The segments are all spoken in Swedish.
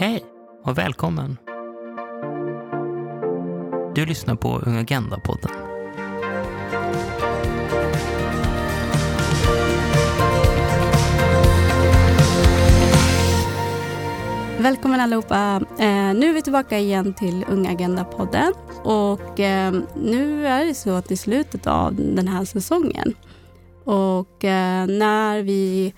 Hej och välkommen! Du lyssnar på Ung Agenda-podden. Välkommen allihopa. Eh, nu är vi tillbaka igen till Ung Agenda-podden. Och eh, nu är det så att det är slutet av den här säsongen. Och eh, när vi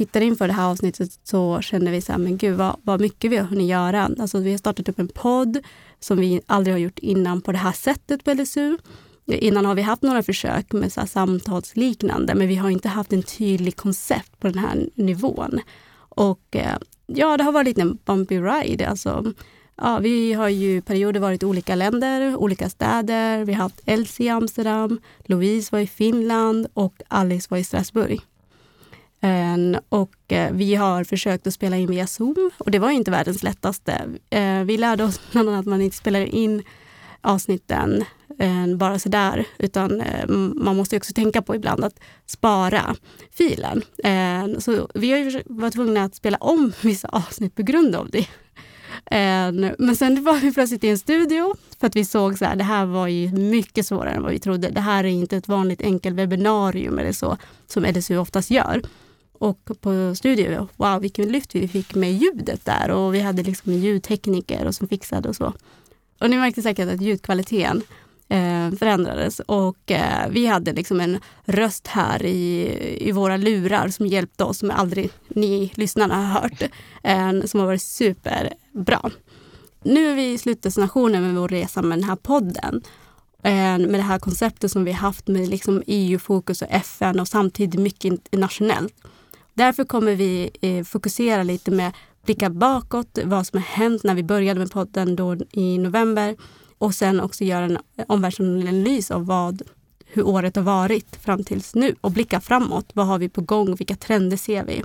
tittar inför det här avsnittet så känner vi så här, men gud vad, vad mycket vi har hunnit göra. Alltså vi har startat upp en podd som vi aldrig har gjort innan på det här sättet på LSU. Innan har vi haft några försök med så samtalsliknande, men vi har inte haft en tydlig koncept på den här nivån. Och eh, ja, det har varit en bumpy ride. Alltså, ja, vi har ju perioder varit i olika länder, olika städer. Vi har haft Elsie i Amsterdam, Louise var i Finland och Alice var i Strasbourg. Ehm, och eh, vi har försökt att spela in via Zoom och det var inte världens lättaste. Ehm, vi lärde oss bland annat att man inte spelar in avsnitten ehm, bara sådär, utan man måste också tänka på ibland att spara filen. Så vi har varit tvungna att spela om vissa avsnitt på grund av det. Men sen var vi plötsligt i en studio för att vi såg så här, det här var ju mycket svårare än vad vi trodde. Det här är inte ett vanligt enkel webbinarium eller så som LSU oftast gör. Och på studio, wow vilken lyft vi fick med ljudet där och vi hade liksom en ljudtekniker och som fixade och så. Och ni märkte säkert att ljudkvaliteten eh, förändrades och eh, vi hade liksom en röst här i, i våra lurar som hjälpte oss, som aldrig ni lyssnarna har hört, eh, som har varit superbra. Nu är vi i slutdestinationen med vår resa med den här podden med det här konceptet som vi haft med liksom EU-fokus och FN och samtidigt mycket internationellt. Därför kommer vi eh, fokusera lite med blicka bakåt, vad som har hänt när vi började med podden då i november och sen också göra en omvärldsanalys av vad, hur året har varit fram tills nu och blicka framåt. Vad har vi på gång? Vilka trender ser vi?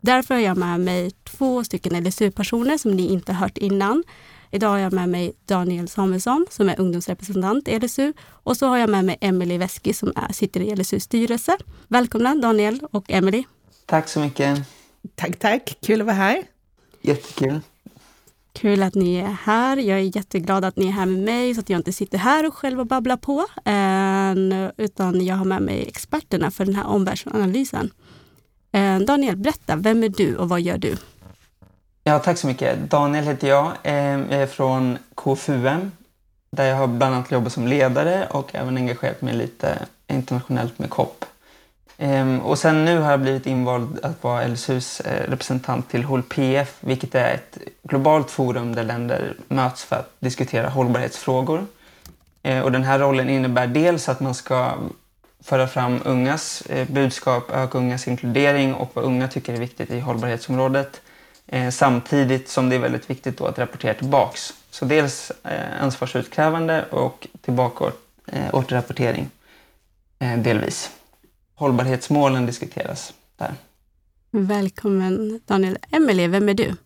Därför har jag med mig två stycken LSU-personer som ni inte hört innan. Idag har jag med mig Daniel Samuelsson som är ungdomsrepresentant i LSU och så har jag med mig Emelie Veski som är, sitter i LSUs styrelse. Välkomna Daniel och Emelie. Tack så mycket. Tack, tack. Kul att vara här. Jättekul. Kul att ni är här. Jag är jätteglad att ni är här med mig så att jag inte sitter här och själv och babblar på. Utan jag har med mig experterna för den här omvärldsanalysen. Daniel, berätta, vem är du och vad gör du? Ja, tack så mycket. Daniel heter jag. Jag är från KFUM där jag har bland annat jobbat som ledare och även engagerat mig lite internationellt med COP. Ehm, och sen nu har jag blivit invald att vara LSUs eh, representant till Håll PF, vilket är ett globalt forum där länder möts för att diskutera hållbarhetsfrågor. Ehm, och den här rollen innebär dels att man ska föra fram ungas eh, budskap, öka ungas inkludering och vad unga tycker är viktigt i hållbarhetsområdet. Ehm, samtidigt som det är väldigt viktigt då att rapportera tillbaks. Så dels eh, ansvarsutkrävande och tillbaka eh, återrapportering delvis hållbarhetsmålen diskuteras där. Välkommen Daniel. Emelie, vem är du?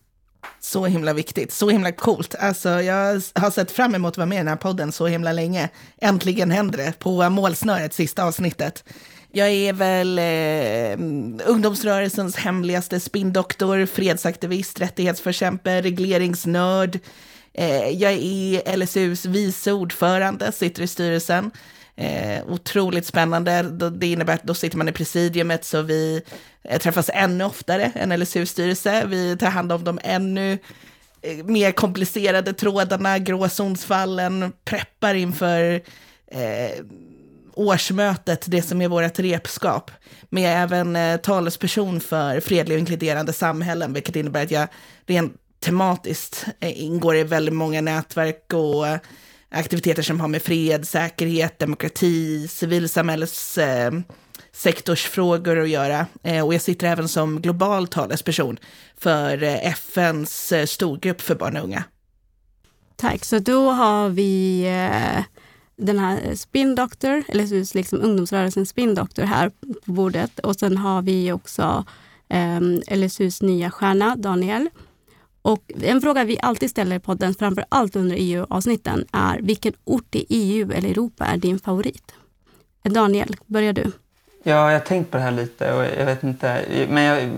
Så himla viktigt, så himla coolt. Alltså, jag har sett fram emot att vara med i den här podden så himla länge. Äntligen händer det på målsnöret, sista avsnittet. Jag är väl eh, ungdomsrörelsens hemligaste spindoktor, fredsaktivist, rättighetsförkämpe, regleringsnörd. Eh, jag är LSUs vice ordförande, sitter i styrelsen. Eh, otroligt spännande. Det innebär att då sitter man i presidiumet så vi eh, träffas ännu oftare än LSU-styrelse. Vi tar hand om de ännu eh, mer komplicerade trådarna, gråzonsfallen, preppar inför eh, årsmötet, det som är vårt repskap. Men jag är även eh, talesperson för fredliga och inkluderande samhällen, vilket innebär att jag rent tematiskt eh, ingår i väldigt många nätverk och aktiviteter som har med fred, säkerhet, demokrati, civilsamhällets eh, sektorsfrågor att göra. Eh, och jag sitter även som global talesperson för eh, FNs eh, storgrupp för barn och unga. Tack, så då har vi den här Spin Doctor, eller liksom ungdomsrörelsen Spin Doctor här på bordet. Och sen har vi också LSUs nya stjärna Daniel och en fråga vi alltid ställer i podden, framför allt under EU-avsnitten, är vilken ort i EU eller Europa är din favorit? Daniel, börjar du? Ja, jag har tänkt på det här lite och jag vet inte, men jag,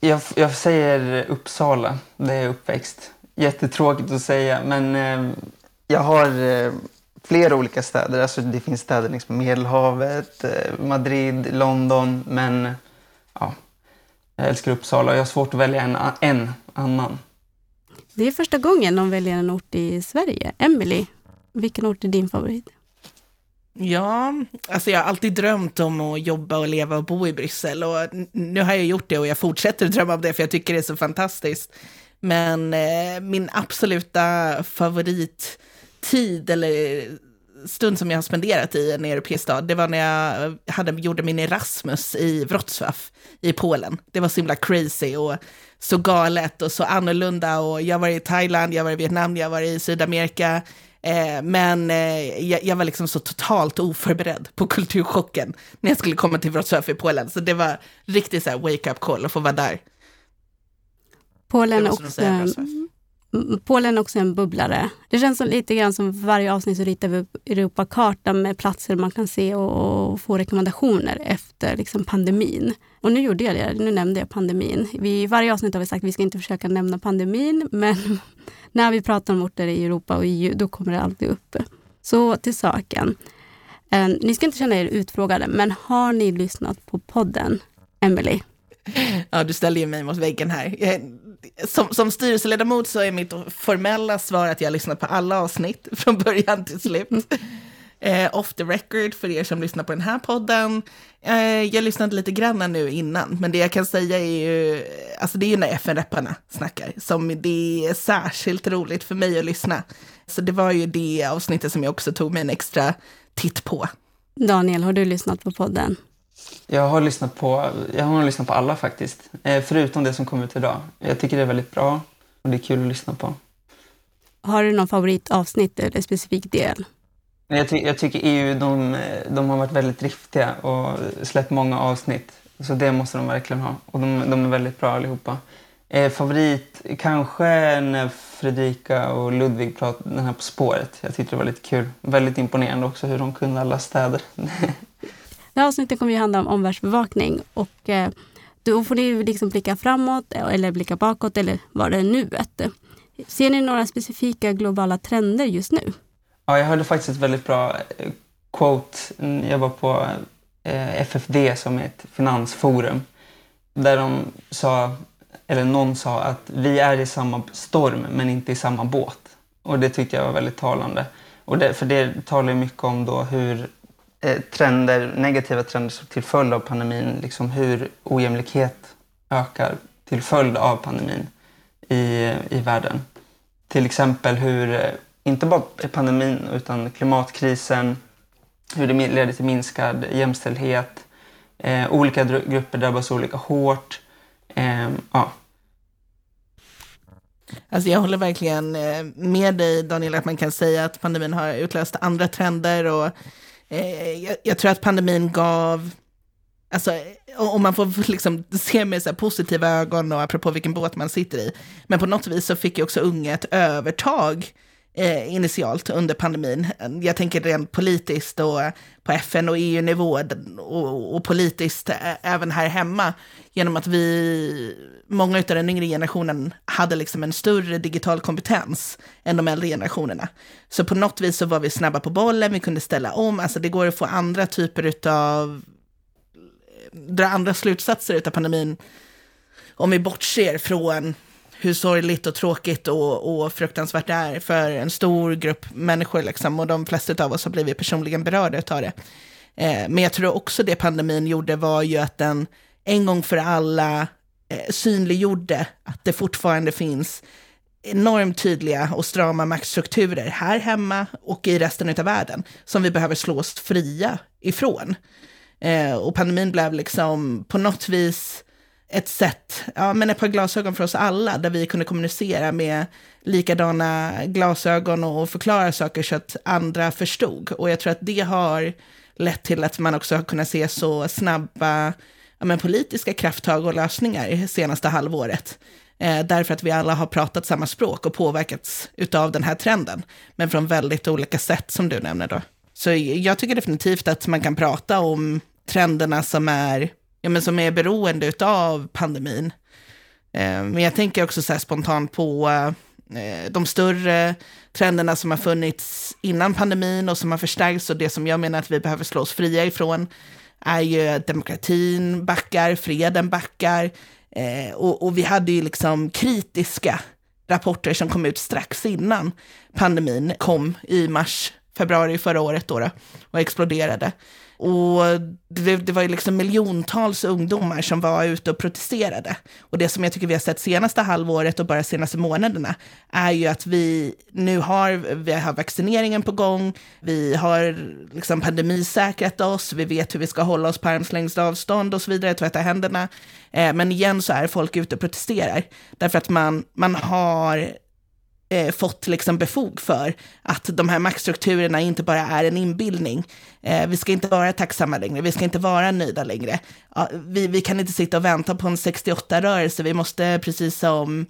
Jag, jag säger Uppsala, där jag är uppväxt. Jättetråkigt att säga, men eh, jag har eh, flera olika städer. Alltså, det finns städer längs med Medelhavet, eh, Madrid, London, men ja, jag älskar Uppsala och jag har svårt att välja en, en annan. Det är första gången någon väljer en ort i Sverige. Emily, vilken ort är din favorit? Ja, alltså jag har alltid drömt om att jobba och leva och bo i Bryssel och nu har jag gjort det och jag fortsätter drömma om det för jag tycker det är så fantastiskt. Men eh, min absoluta favorittid eller stund som jag har spenderat i en europeisk stad, det var när jag hade, gjorde min Erasmus i Wrocław i Polen. Det var så himla crazy och så galet och så annorlunda och jag var i Thailand, jag var i Vietnam, jag var i Sydamerika. Eh, men eh, jag, jag, var liksom så totalt oförberedd på kulturchocken när jag skulle komma till Wrocław i Polen. Så det var riktigt så här wake-up call att få vara där. Polen också, Polen är också en bubblare. Det känns som, lite grann som varje avsnitt så ritar vi upp Europakartan med platser man kan se och, och få rekommendationer efter liksom, pandemin. Och nu gjorde jag det, nu nämnde jag pandemin. Vi, I varje avsnitt har vi sagt att vi ska inte försöka nämna pandemin, men när vi pratar om orter i Europa och EU, då kommer det alltid upp. Så till saken. Eh, ni ska inte känna er utfrågade, men har ni lyssnat på podden, Emily? Ja, du ställer ju mig mot väggen här. Som, som styrelseledamot så är mitt formella svar att jag har lyssnat på alla avsnitt från början till slut. Eh, off the record för er som lyssnar på den här podden. Eh, jag lyssnade lite grann nu innan, men det jag kan säga är ju, alltså det är ju när FN-repparna snackar, som det är särskilt roligt för mig att lyssna. Så det var ju det avsnittet som jag också tog mig en extra titt på. Daniel, har du lyssnat på podden? Jag har lyssnat på, jag har lyssnat på alla faktiskt, eh, förutom det som kom ut idag. Jag tycker det är väldigt bra och det är kul att lyssna på. Har du någon favoritavsnitt eller specifik del? Jag, ty jag tycker EU, de, de, har varit väldigt driftiga och släppt många avsnitt. Så det måste de verkligen ha. Och de, de är väldigt bra allihopa. Eh, favorit, kanske när Fredrika och Ludvig pratade den här På spåret. Jag tyckte det var lite kul. Väldigt imponerande också hur de kunde alla städer. Det här avsnittet kommer ju handla om omvärldsbevakning och eh, då får ni liksom blicka framåt eh, eller blicka bakåt eller vad det är nuet. Ser ni några specifika globala trender just nu? Ja, jag hörde faktiskt ett väldigt bra eh, quote. Jag var på eh, FFD som är ett finansforum där de sa, eller någon sa att vi är i samma storm men inte i samma båt. Och det tyckte jag var väldigt talande. Och det, för det talar mycket om då hur Eh, trender, negativa trender till följd av pandemin, liksom hur ojämlikhet ökar till följd av pandemin i, i världen. Till exempel hur, eh, inte bara pandemin, utan klimatkrisen, hur det leder till minskad jämställdhet, eh, olika grupper drabbas olika hårt. Eh, ja. Alltså jag håller verkligen eh, med dig Daniel, att man kan säga att pandemin har utlöst andra trender och eh, jag, jag, tror att pandemin gav, alltså om man får liksom se med så positiva ögon och apropå vilken båt man sitter i, men på något vis så fick ju också unga ett övertag eh, initialt under pandemin. Jag tänker rent politiskt och på FN och EU-nivå och, och, politiskt även här hemma. Genom att vi, många av den yngre generationen hade liksom en större digital kompetens än de äldre generationerna. Så på något vis så var vi snabba på bollen, vi kunde ställa om, alltså det går att få andra typer av, dra andra slutsatser av pandemin om vi bortser från hur sorgligt och tråkigt och, och fruktansvärt det är för en stor grupp människor. Liksom, och de flesta av oss har blivit personligen berörda av det. Eh, men jag tror också det pandemin gjorde var ju att den en gång för alla eh, synliggjorde att det fortfarande finns enormt tydliga och strama maktstrukturer här hemma och i resten av världen som vi behöver slå oss fria ifrån. Eh, och pandemin blev liksom på något vis ett sätt, ja men ett par glasögon för oss alla, där vi kunde kommunicera med likadana glasögon och förklara saker så att andra förstod. Och jag tror att det har lett till att man också har kunnat se så snabba ja, men politiska krafttag och lösningar senaste halvåret. Eh, därför att vi alla har pratat samma språk och påverkats av den här trenden, men från väldigt olika sätt som du nämner då. Så jag tycker definitivt att man kan prata om trenderna som är ja, men som är beroende av pandemin. Eh, men jag tänker också så spontant på eh, de större trenderna som har funnits innan pandemin och som har förstärkts och det som jag menar att vi behöver slå oss fria ifrån är ju att demokratin backar, freden backar eh, och, och, vi hade ju liksom kritiska rapporter som kom ut strax innan pandemin kom i mars, februari förra året då, då och exploderade. Och det, det var ju liksom miljontals ungdomar som var ute och protesterade. Och det som jag tycker vi har sett senaste halvåret och bara senaste månaderna är ju att vi nu har, vi har vaccineringen på gång, vi har liksom pandemisäkrat oss, vi vet hur vi ska hålla oss på armslängds avstånd och så vidare, tvätta händerna. Eh, men igen så är folk ute och protesterar, därför att man, man har eh, fått liksom befog för att de här maktstrukturerna inte bara är en inbildning. Eh, vi ska inte vara tacksamma längre, vi ska inte vara nöjda längre. Ja, vi, vi kan inte sitta och vänta på en 68-rörelse, vi måste precis som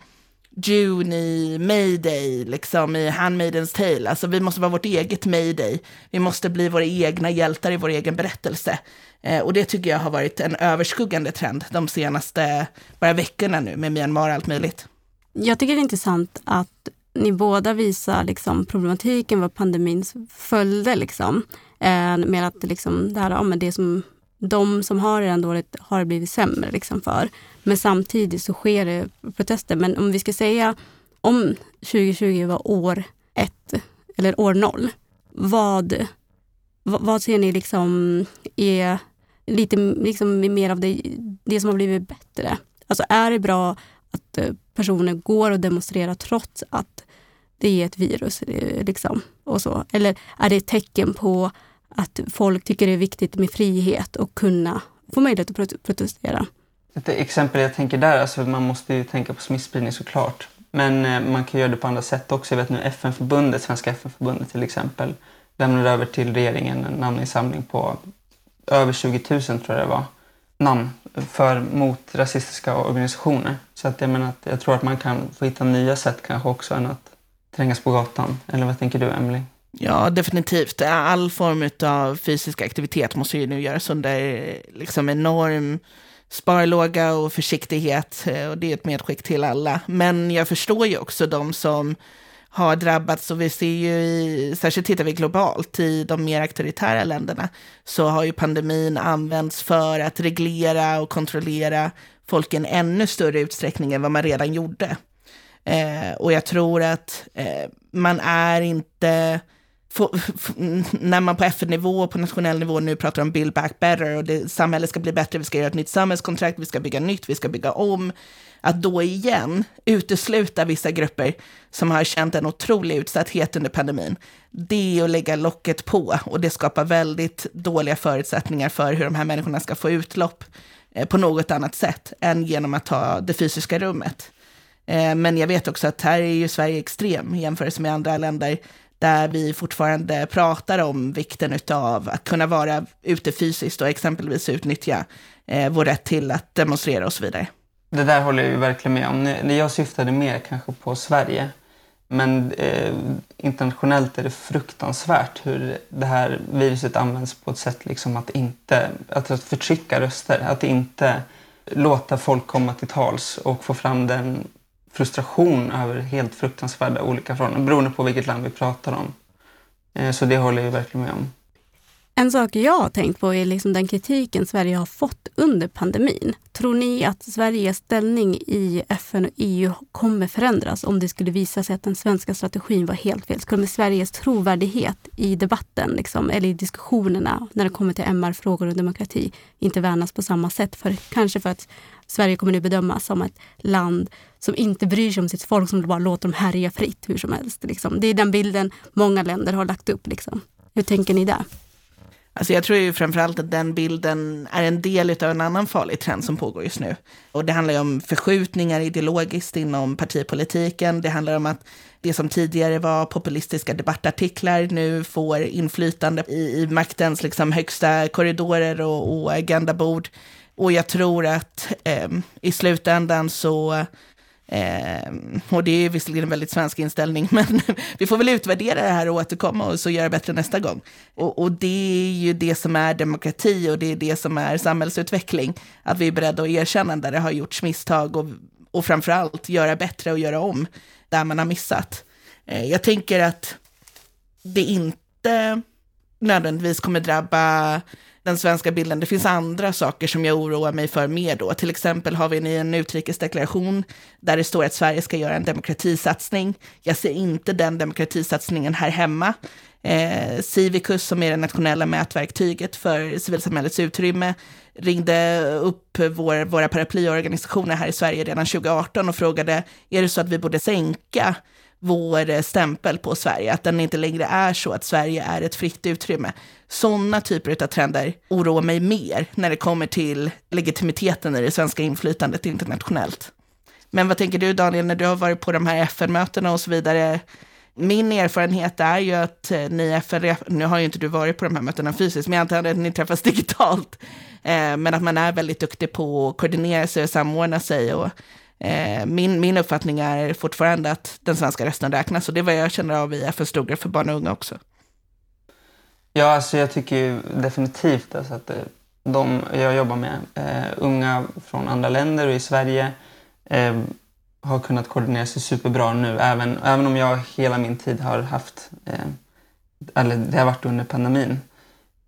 June i Mayday, liksom i Handmaidens Tale. Alltså vi måste vara vårt eget Mayday. Vi måste bli våra egna hjältar i vår egen berättelse. Eh, och det tycker jag har varit en överskuggande trend de senaste bara veckorna nu med Myanmar och allt möjligt. Jag tycker det är intressant att ni båda visar liksom problematiken vad pandemin följde. Liksom. Eh, med att liksom, det, här, ja, men det som de som har det redan dåligt har blivit sämre liksom för. Men samtidigt så sker det protester. Men om vi ska säga om 2020 var år ett eller år noll, vad, vad, ser ni liksom är lite liksom mer av det, det som har blivit bättre? Alltså är det bra att eh, personer går och demonstrerar trots att det är ett virus. Eh, liksom, och så. Eller är det ett tecken på att folk tycker det är viktigt med frihet och kunna få möjlighet att protestera? Ett exempel jag tänker där, alltså man måste ju tänka på smittspridning såklart. Men eh, man kan göra det på andra sätt också. Jag vet nu FN-förbundet, Svenska FN-förbundet till exempel, lämnade över till regeringen en namninsamling på över 20 000 tror jag det var, namn för, mot rasistiska organisationer. Så att jag menar att jag tror att man kan få hitta nya sätt kanske också än att trängas på gatan. Eller vad tänker du, Emily? Ja, definitivt. All form av fysisk aktivitet måste ju nu göras under liksom enorm sparlåga och försiktighet. Eh, och det är ett medskick till alla. Men jag förstår ju också de som har drabbats och vi ser ju, i, särskilt tittar vi globalt, i de mer auktoritära länderna, så har ju pandemin använts för att reglera och kontrollera folk i en ännu större utsträckning än vad man redan gjorde. Eh, och jag tror att eh, man är inte, när man på FN-nivå och på nationell nivå nu pratar om build back better och det, samhället ska bli bättre, vi ska göra ett nytt samhällskontrakt, vi ska bygga nytt, vi ska bygga om, att då igen utesluta vissa grupper som har känt en otrolig utsatthet under pandemin, det är att lägga locket på och det skapar väldigt dåliga förutsättningar för hur de här människorna ska få utlopp eh, på något annat sätt än genom att ta det fysiska rummet. Eh, men jag vet också att här är ju Sverige extrem i jämförelse med andra länder där vi fortfarande pratar om vikten av att kunna vara ute fysiskt och exempelvis utnyttja eh, vår rätt till att demonstrera och så vidare. Det där håller jag ju verkligen med om. Jag syftade mer kanske på Sverige. Men eh, internationellt är det fruktansvärt hur det här viruset används på ett sätt liksom att inte att förtrycka röster. Att inte låta folk komma till tals och få fram den frustration över helt fruktansvärda olika förhållanden beroende på vilket land vi pratar om. Eh, så det håller jag verkligen med om. En sak jag har tänkt på är liksom den kritiken Sverige har fått under pandemin. Tror ni att Sveriges ställning i FN och EU kommer förändras om det skulle visa sig att den svenska strategin var helt fel? Skulle Sveriges trovärdighet i debatten liksom, eller i diskussionerna när det kommer till MR-frågor och demokrati inte värnas på samma sätt? För, kanske för att Sverige kommer nu bedömas som ett land som inte bryr sig om sitt folk, som bara låter dem härja fritt hur som helst. Liksom. Det är den bilden många länder har lagt upp. Liksom. Hur tänker ni där? Alltså jag tror ju framförallt att den bilden är en del av en annan farlig trend som pågår just nu. Och det handlar ju om förskjutningar ideologiskt inom partipolitiken. Det handlar om att det som tidigare var populistiska debattartiklar nu får inflytande i, i maktens liksom högsta korridorer och, och agendabord. Och jag tror att eh, i slutändan så Eh, och det är visserligen en väldigt svensk inställning, men vi får väl utvärdera det här och återkomma och så göra bättre nästa gång. Och, och, det är ju det som är demokrati och det är det som är samhällsutveckling. Att vi är beredda att erkänna där det har gjorts misstag och, och framförallt göra bättre och göra om där man har missat. Eh, jag tänker att det inte nödvändigtvis kommer drabba den svenska bilden. Det finns andra saker som jag oroar mig för mer då. Till exempel har vi en utrikesdeklaration där det står att Sverige ska göra en demokratisatsning. Jag ser inte den demokratisatsningen här hemma. Eh, Civicus, som är det nationella mätverktyget för civilsamhällets utrymme, ringde upp vår, våra paraplyorganisationer här i Sverige redan 2018 och frågade, är det så att vi borde sänka vår eh, stämpel på Sverige, att den inte längre är så att Sverige är ett fritt utrymme. Sådana typer av trender oroar mig mer när det kommer till legitimiteten i det svenska inflytandet internationellt. Men vad tänker du Daniel, när du har varit på de här FN-mötena och så vidare? Min erfarenhet är ju att eh, ni FN, nu har ju inte du varit på de här mötena fysiskt, men jag antar att ni träffas digitalt. Eh, men att man är väldigt duktig på att koordinera sig och samordna sig. Och, eh, min, min uppfattning är fortfarande att den svenska rösten räknas och det är vad jag känner av i FNs storgrupp för barn och unga också. Ja, alltså jag tycker ju definitivt alltså att eh, de jag jobbar med, eh, unga från andra länder och i Sverige, eh, har kunnat koordinera sig superbra nu. Även, även om jag hela min tid har haft, eh, eller det har varit under pandemin,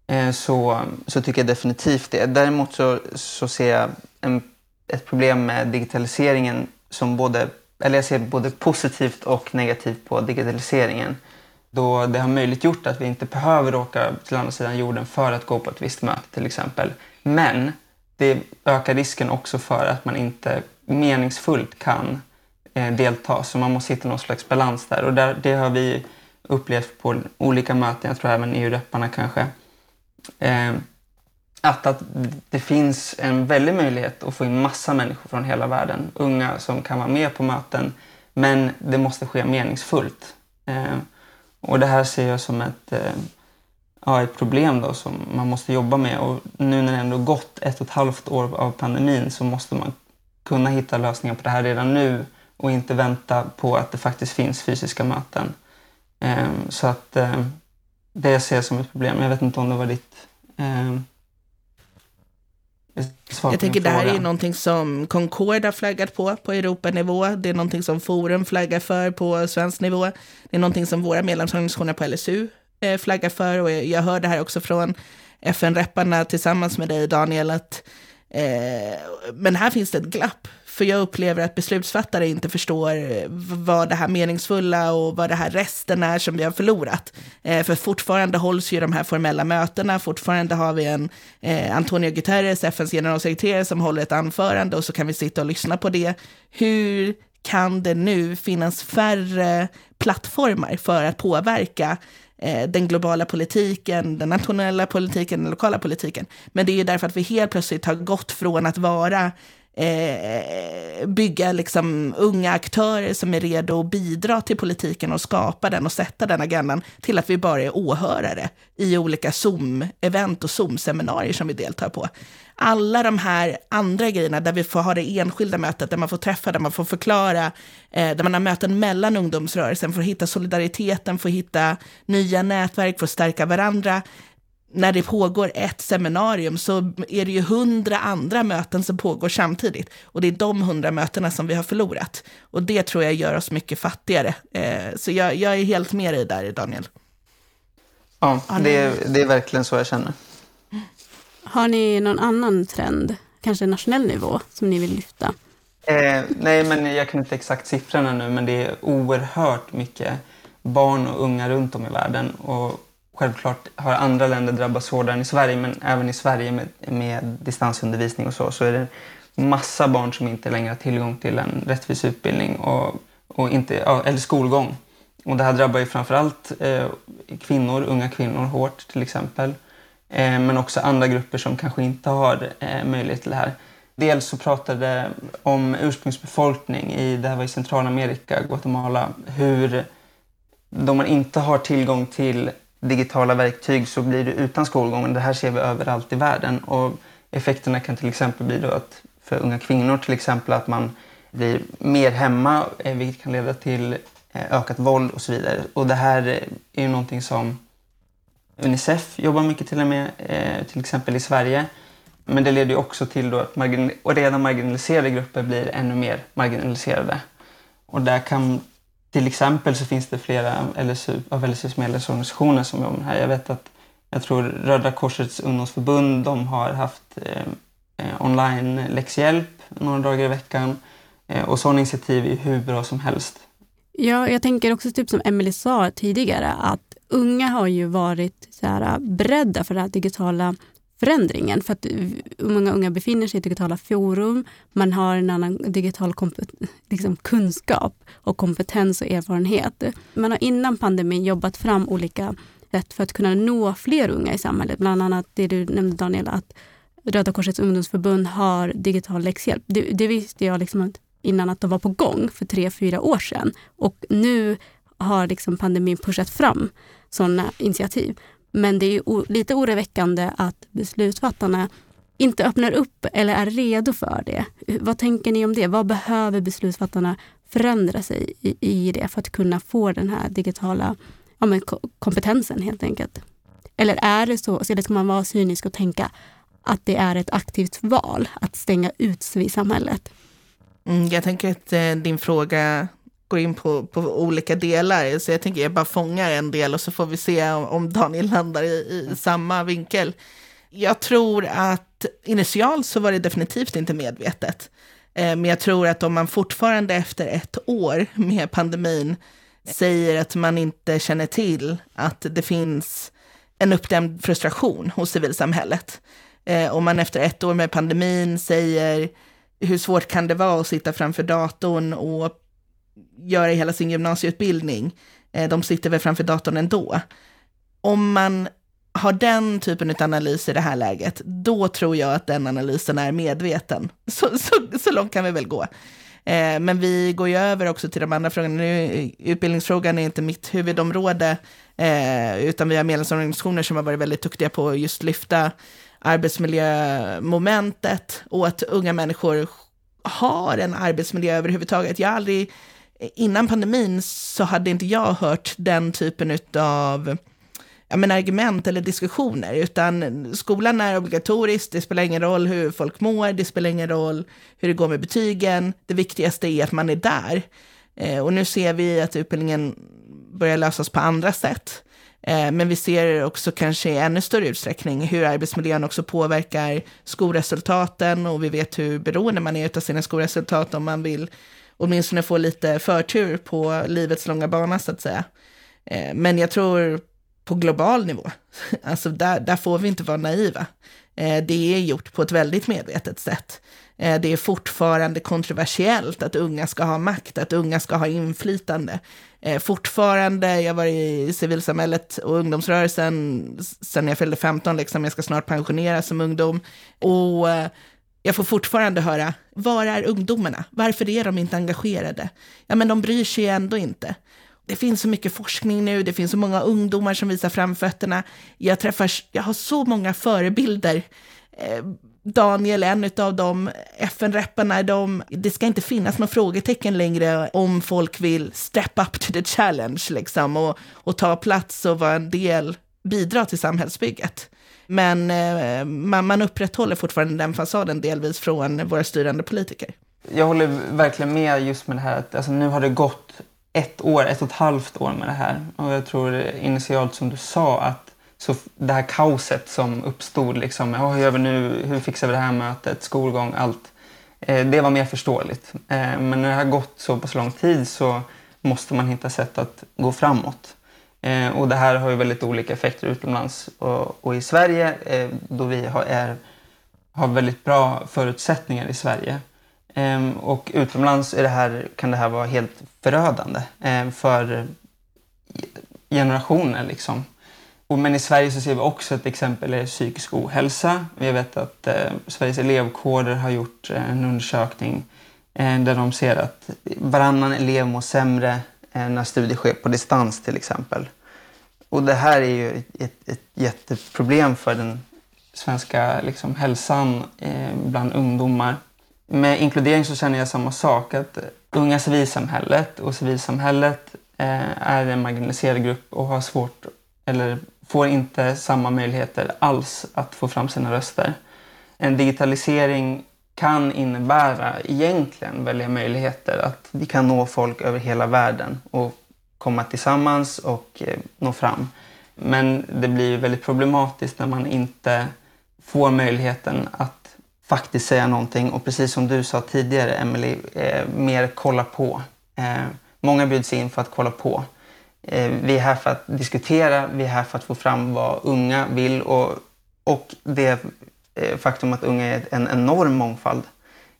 eh, så, så tycker jag definitivt det. Däremot så, så ser jag en, ett problem med digitaliseringen som både, eller jag ser både positivt och negativt på digitaliseringen då det har möjliggjort att vi inte behöver åka till andra sidan jorden för att gå på ett visst möte till exempel. Men det ökar risken också för att man inte meningsfullt kan eh, delta. Så man måste hitta någon slags balans där. Och där, det har vi upplevt på olika möten, jag tror även EU-repparna kanske. Eh, att, att det finns en väldig möjlighet att få in massa människor från hela världen. Unga som kan vara med på möten. Men det måste ske meningsfullt. Eh, och det här ser jag som ett, eh, ja, ett problem då som man måste jobba med. Och nu när det ändå gått ett och ett halvt år av pandemin så måste man kunna hitta lösningar på det här redan nu och inte vänta på att det faktiskt finns fysiska möten. Ehm, så att ehm, det ser jag som ett problem. Jag vet inte om det var ditt ehm, jag tänker det här är någonting som Concord har flaggat på, på Europanivå. Det är någonting som Forum flaggar för på svensk nivå. Det är någonting som våra medlemsorganisationer på LSU eh, flaggar för. Och jag hör det här också från FN-repparna tillsammans med dig, Daniel, att eh, men här finns det ett glapp. För jag upplever att beslutsfattare inte förstår eh, vad det här meningsfulla och vad det här resten är som vi har förlorat. Eh, för fortfarande hålls ju de här formella mötena, fortfarande har vi en eh, Antonio Guterres, FNs generalsekreterare, som håller ett anförande och så kan vi sitta och lyssna på det. Hur kan det nu finnas färre plattformar för att påverka eh, den globala politiken, den nationella politiken, den lokala politiken. Men det är ju därför att vi helt plötsligt har gått från att vara eh, bygga liksom unga aktörer som är redo att bidra till politiken och skapa den och sätta den agendan till att vi bara är åhörare i olika Zoom-event och Zoom-seminarier som vi deltar på. Alla de här andra grejerna där vi får ha det enskilda mötet, där man får träffa, där man får förklara, eh, där man har möten mellan ungdomsrörelsen för att hitta solidariteten, för att hitta nya nätverk, för att stärka varandra när det pågår ett seminarium så är det ju hundra andra möten som pågår samtidigt. Och det är de hundra mötena som vi har förlorat. Och det tror jag gör oss mycket fattigare. Eh, så jag, jag, är helt med dig där, Daniel. Ja, det är, det är verkligen så jag känner. Har ni någon annan trend, kanske nationell nivå, som ni vill lyfta? Eh, nej, men jag kan inte exakt siffrorna nu, men det är oerhört mycket barn och unga runt om i världen. Och Självklart har andra länder drabbats hårdare än i Sverige men även i Sverige med, med distansundervisning och så, så är det massa barn som inte längre har tillgång till en rättvis utbildning och, och inte, eller skolgång. Och det här drabbar ju framförallt eh, kvinnor, unga kvinnor hårt till exempel. Eh, men också andra grupper som kanske inte har eh, möjlighet till det här. Dels så pratade om ursprungsbefolkning i, det här var i Centralamerika, Guatemala, hur de man inte har tillgång till digitala verktyg så blir du utan skolgång. Det här ser vi överallt i världen. Och effekterna kan till exempel bli då att för unga kvinnor till exempel att man blir mer hemma eh, vilket kan leda till eh, ökat våld och så vidare. Och det här eh, är ju någonting som Unicef jobbar mycket till och med, till exempel i Sverige. Men det leder ju också till då att margin och redan marginaliserade grupper blir ännu mer marginaliserade. Och där kan till exempel så finns det flera LSU, av LSUs medlemsorganisationer som jobbar med det här. Jag vet att jag tror Röda Korsets ungdomsförbund de har haft eh, eh online läxhjälp några dagar i veckan. Eh, och sådana initiativ är hur bra som helst. Ja, jag tänker också typ som Emelie sa tidigare att unga har ju varit så här, eh, beredda för det här digitala förändringen. För att många unga befinner sig i digitala forum. Man har en annan digital liksom kunskap och kompetens och erfarenhet. Man har innan pandemin jobbat fram olika sätt för att kunna nå fler unga i samhället. Bland annat det du nämnde Daniel, att Röda Korsets ungdomsförbund har digital läxhjälp. Det, det visste jag liksom innan att de var på gång för tre, fyra år sedan. Och nu har liksom pandemin pushat fram sådana initiativ. Men det är lite oroväckande att beslutsfattarna inte öppnar upp eller är redo för det. Vad tänker ni om det? Vad behöver beslutsfattarna förändra sig i, i det för att kunna få den här digitala ja, men, kompetensen helt enkelt? Eller är det så, eller ska man vara cynisk och tänka att det är ett aktivt val att stänga ut sig i samhället? Mm, jag tänker att eh, din fråga går in på, på olika delar. Så jag tänker jag bara fångar en del och så får vi se om, om Daniel landar i, i samma vinkel. Jag tror att initialt så var det definitivt inte medvetet. Eh, men jag tror att om man fortfarande efter ett år med pandemin säger att man inte känner till att det finns en uppdämd frustration hos civilsamhället. Eh, om man efter ett år med pandemin säger hur svårt kan det vara att sitta framför datorn och göra i hela sin gymnasieutbildning. Eh, de sitter väl framför datorn ändå. Om man har den typen av analys i det här läget, då tror jag att den analysen är medveten. Så, så, så långt kan vi väl gå. Eh, men vi går ju över också till de andra frågorna. Nu, utbildningsfrågan är inte mitt huvudområde, eh, utan vi har medlemsorganisationer som har varit väldigt duktiga på att just lyfta arbetsmiljömomentet och att unga människor har en arbetsmiljö överhuvudtaget. Jag har aldrig innan pandemin så hade inte jag hört den typen av ja, men argument eller diskussioner, utan skolan är obligatorisk, det spelar ingen roll hur folk mår, det spelar ingen roll hur det går med betygen, det viktigaste är att man är där. Eh, och nu ser vi att utbildningen börjar lösas på andra sätt. Eh, men vi ser också kanske i ännu större utsträckning hur arbetsmiljön också påverkar skolresultaten och vi vet hur beroende man är av sina skolresultat om man vill åtminstone få lite förtur på livets långa bana så att säga. Eh, men jag tror på global nivå, alltså där, där får vi inte vara naiva. Eh, det är gjort på ett väldigt medvetet sätt. Eh, det är fortfarande kontroversiellt att unga ska ha makt, att unga ska ha inflytande. Fortfarande, jag var i civilsamhället och ungdomsrörelsen sen jag fyllde 15, liksom, jag ska snart pensioneras som ungdom. Och jag får fortfarande höra, var är ungdomarna? Varför är de inte engagerade? Ja, men de bryr sig ju ändå inte. Det finns så mycket forskning nu, det finns så många ungdomar som visar framfötterna. Jag träffar, jag har så många förebilder. Eh, Daniel, en av dem, FN-repparna, de, det ska inte finnas några frågetecken längre om folk vill step up to the challenge liksom, och, och ta plats och vara en del, bidra till samhällsbygget. Men eh, man, man upprätthåller fortfarande den fasaden delvis från våra styrande politiker. Jag håller verkligen med just med det här att alltså, nu har det gått ett år, ett och ett halvt år med det här. Och jag tror initialt som du sa att så det här kaoset som uppstod, liksom, oh, hur, gör vi nu, hur fixar vi det här mötet, skolgång, allt. Eh, det var mer förståeligt. Eh, men när det har gått så pass lång tid så måste man hitta sätt att gå framåt. Eh, och det här har ju väldigt olika effekter utomlands och, och i Sverige eh, då vi har, är, har väldigt bra förutsättningar i Sverige. Eh, och utomlands är det här, kan det här vara helt förödande eh, för generationer. Liksom. Och, men i Sverige så ser vi också ett exempel är psykisk ohälsa. Vi vet att eh, Sveriges elevkårer har gjort eh, en undersökning eh, där de ser att varannan elev mår sämre Eh, när studier sker på distans till exempel. Och det här är ju ett, ett jätteproblem för den svenska liksom, hälsan eh, bland ungdomar. Med inkludering så känner jag samma sak, att unga civilsamhället och civilsamhället eh, är en marginaliserad grupp och har svårt, eller får inte samma möjligheter alls att få fram sina röster. en digitalisering kan innebära egentligen välja möjligheter. Att vi kan nå folk över hela världen och komma tillsammans och eh, nå fram. Men det blir väldigt problematiskt när man inte får möjligheten att faktiskt säga någonting och precis som du sa tidigare, Emily, eh, mer kolla på. Eh, många bjuds in för att kolla på. Eh, vi är här för att diskutera, vi är här för att få fram vad unga vill och, och det Eh, faktum att unga är en enorm mångfald